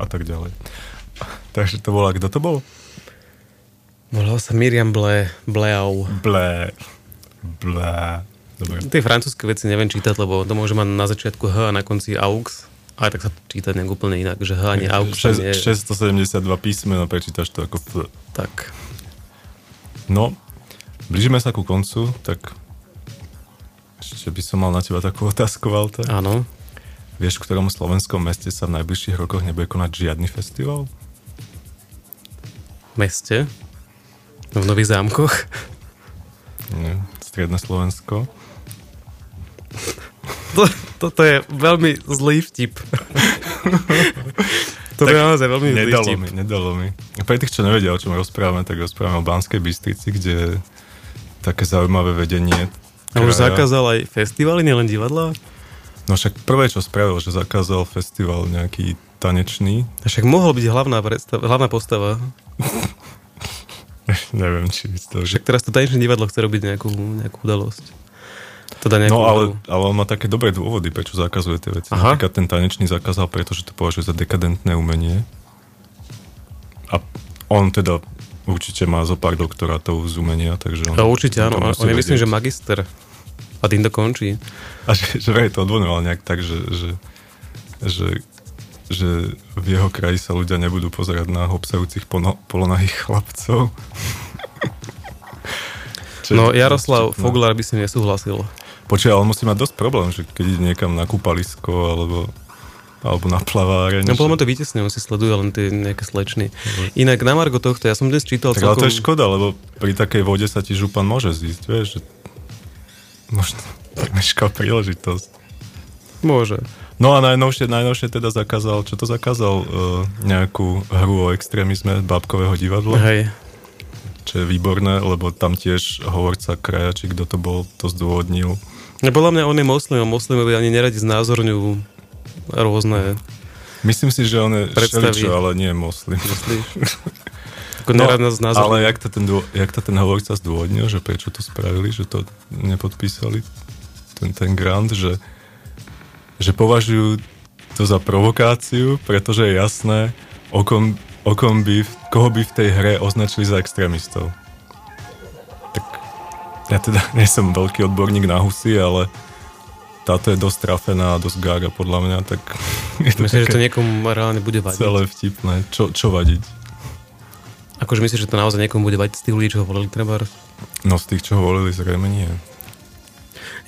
E: a tak ďalej. Takže to bola, kto to bol?
D: Volal sa Miriam Ble, Bleau.
E: Blé. Blé. Dobre.
D: Tie francúzske veci neviem čítať, lebo to môže mať na začiatku H a na konci AUX. Ale tak sa to číta nejak úplne inak, že H ani AUX tam je...
E: 672 písmeno, prečítaš to ako F.
D: Tak.
E: No, blížime sa ku koncu, tak ešte by som mal na teba takú [LAUGHS] otázku, Walter.
D: Áno.
E: Vieš, v ktorom slovenskom meste sa v najbližších rokoch nebude konať žiadny festival?
D: Meste. V Nových zámkoch.
E: Nie, Stredné Slovensko.
D: To, toto je veľmi zlý vtip. to je naozaj veľmi zlý
E: Nedalo
D: vtip.
E: mi, nedalo mi. Pre tých, čo nevedia, o čom rozprávame, tak rozprávame o Banskej Bystrici, kde také zaujímavé vedenie.
D: A už zakázal aj festivaly, nielen divadla?
E: No však prvé, čo spravil, že zakázal festival nejaký tanečný.
D: A však mohol byť hlavná, predstava, hlavná postava.
E: Neviem, či by to...
D: Však teraz to tanečné divadlo chce robiť nejakú, nejakú udalosť. Teda
E: No ale, ale on má také dobré dôvody, prečo zakazuje tie veci.
D: Aha.
E: Napríklad ten tanečný zakázal, pretože to považuje za dekadentné umenie. A on teda určite má zo pár doktorátov z umenia, takže on...
D: No, určite áno. On je myslím, že magister. A tým to končí.
E: A že, že vraj to odvonoval nejak tak, že, že, že, že v jeho kraji sa ľudia nebudú pozerať na hopsajúcich polonahých chlapcov. [LAUGHS] Čo je-
D: No Jaroslav
E: čo-.
D: Foglar by si nesúhlasil.
E: Počkaj, ale musí mať dosť problém, že keď ide niekam na kúpalisko alebo, alebo na plaváreň.
D: No podľa mňa to vytesne, si sleduje len tie nejaké slečny. Inak na Margo tohto, ja som dnes čítal
E: Tak ale
D: celkom...
E: to je škoda, lebo pri takej vode sa ti župan môže zísť, vieš, že možno premeškal príležitosť.
D: Môže.
E: No a najnovšie, najnovšie teda zakázal, čo to zakázal? Uh, nejakú hru o extrémizme Bábkového divadla,
D: Hej.
E: čo je výborné, lebo tam tiež hovorca kraja, či kto to bol, to zdôvodnil.
D: No, podľa mňa on je moslim a moslimovi ani neradi znázorňujú rôzne
E: Myslím si, že on je šeličo, ale nie je moslim.
D: myslíš. [LAUGHS] Ako no, znázorňujú.
E: ale jak to, ten, dô- jak to ten hovorca zdôvodnil, že prečo to spravili, že to nepodpísali, ten, ten grant, že, že považujú to za provokáciu, pretože je jasné, o kom, o kom by, koho by v tej hre označili za extrémistov. Tak ja teda [LAUGHS] nie som veľký odborník na husy, ale táto je dosť trafená a dosť gága podľa mňa, tak [LAUGHS] je to
D: Myslím, že to niekomu reálne bude vadiť.
E: celé vtipné. Čo, čo vadiť?
D: Akože myslíš, že to naozaj niekomu bude vadiť z tých ľudí, čo ho volili treba?
E: No z tých, čo ho volili, zrejme nie.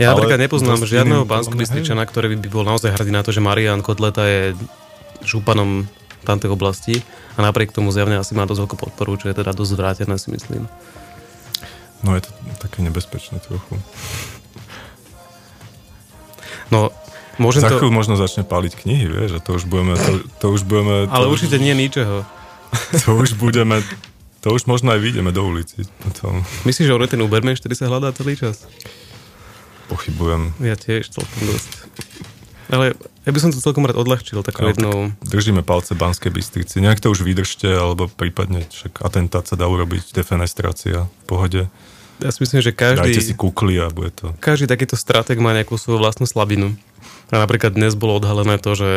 D: Ja
E: Ale
D: napríklad nepoznám žiadneho bansko ktorý by bol naozaj hrdý na to, že Marian Kotleta je županom tamtej oblasti a napriek tomu zjavne asi má dosť veľkú podporu, čo je teda dosť zvrátené si myslím.
E: No je to také nebezpečné trochu.
D: No, môžem
E: Za
D: to...
E: chvíľu možno začne paliť knihy, vieš, a to už budeme... To, to už budeme
D: Ale
E: to,
D: určite nie ničeho. [LAUGHS]
E: To už budeme... To už možno aj vyjdeme do ulici. Potom
D: Myslíš, že on ten Ubermensch, ktorý sa hľadá celý čas?
E: pochybujem.
D: Ja tiež celkom dosť. Ale ja by som to celkom rád odľahčil takou
E: Ale
D: jednou...
E: Držíme palce Banskej Bystrici. Nejak to už vydržte, alebo prípadne však atentát sa dá urobiť, defenestrácia v pohode.
D: Ja si myslím, že
E: Dajte si
D: každý,
E: kukly a bude to...
D: každý takýto strateg má nejakú svoju vlastnú slabinu. A napríklad dnes bolo odhalené to, že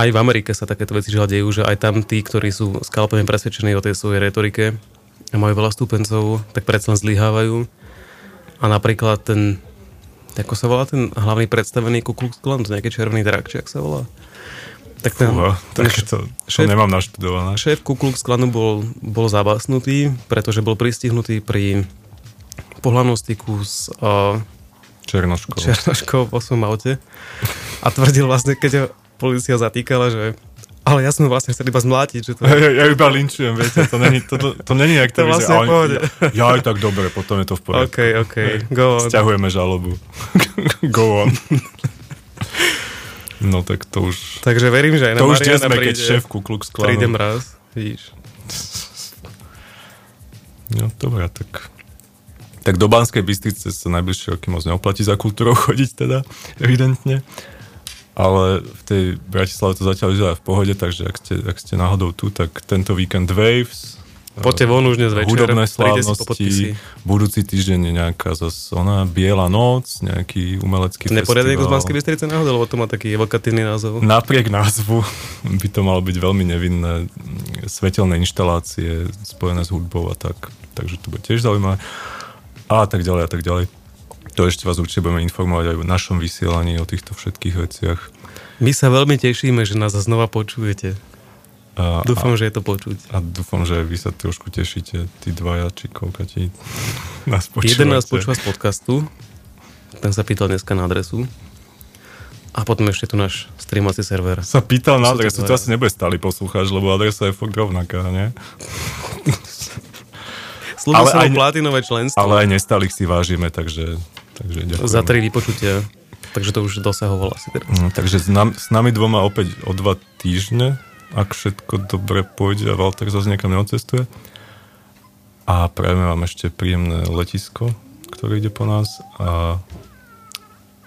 D: aj v Amerike sa takéto veci žiaľ dejú, že aj tam tí, ktorí sú skalpene presvedčení o tej svojej retorike a majú veľa stúpencov, tak predsa len zlyhávajú. A napríklad ten, ako sa volá ten hlavný predstavený Ku Klux Klan, to nejaký červený drak, či ak sa volá. Tak ten, ten
E: tak to, to
D: šéf-
E: nemám naštudované.
D: šéf Ku Klux Klanu bol, bol zabásnutý, pretože bol pristihnutý pri pohľadnom styku s uh,
E: Černoškov.
D: Černoškou vo svojom aute a tvrdil vlastne, keď ho policia zatýkala, že ale ja som vlastne chcel iba zmlátiť, že to
E: Ja, ja, ja iba linčujem, viete, to není, to, to, to není jak
D: To vlastne v pohode.
E: Ja, aj tak dobre, potom je to v poriadku.
D: OK, OK, go on.
E: Sťahujeme žalobu. [LAUGHS] Go on. No tak to už...
D: Takže verím, že aj na
E: To už
D: Mariana
E: sme, keď
D: príde,
E: šéf Ku Klux Klanu.
D: príde mraz, vidíš.
E: No dobré, tak... Tak do Banskej Bystrice sa najbližšie roky moc neoplatí za kultúrou [LAUGHS] chodiť teda, evidentne. Ale v tej Bratislave to zatiaľ vyzerá v pohode, takže ak ste, ak ste náhodou tu, tak tento víkend Waves,
D: Poďte von už dnes večer,
E: hudobné slávnosti, budúci týždeň je nejaká zase ona, Biela noc, nejaký umelecký
D: Neporiadne z
E: festival.
D: Banskej Bystrice náhodou, lebo to má taký evokatívny názov.
E: Napriek názvu by to malo byť veľmi nevinné svetelné inštalácie spojené s hudbou a tak. Takže to bude tiež zaujímavé. A tak ďalej a tak ďalej. To ešte vás určite budeme informovať aj o našom vysielaní, o týchto všetkých veciach.
D: My sa veľmi tešíme, že nás znova počujete.
E: A,
D: Dúfam, že je to počuť.
E: a, a dúfam, že vy sa trošku tešíte, tí dvaja, či koľka ti [LAUGHS] nás počúvate.
D: Jeden nás počúva z podcastu, ten sa pýtal dneska na adresu. A potom ešte tu náš streamovací server.
E: Sa pýtal na adresu, to asi nebude stály poslucháč, lebo adresa je fakt rovnaká, nie?
D: Slúbil som platinové členstvo
E: Ale aj nestálych si vážime, takže, takže ďakujem.
D: za tri vypočutia. Takže to už dosahoval asi teraz.
E: No, takže s, nam, s nami dvoma opäť o dva týždne, ak všetko dobre pôjde a Walter zase niekam neocestuje. A prajeme vám ešte príjemné letisko, ktoré ide po nás. A,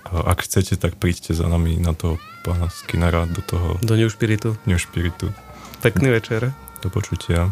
E: a ak chcete, tak príďte za nami na toho pána Skinnera do toho
D: Do New Spiritu.
E: New Spiritu.
D: Pekný večer.
E: Do počutia.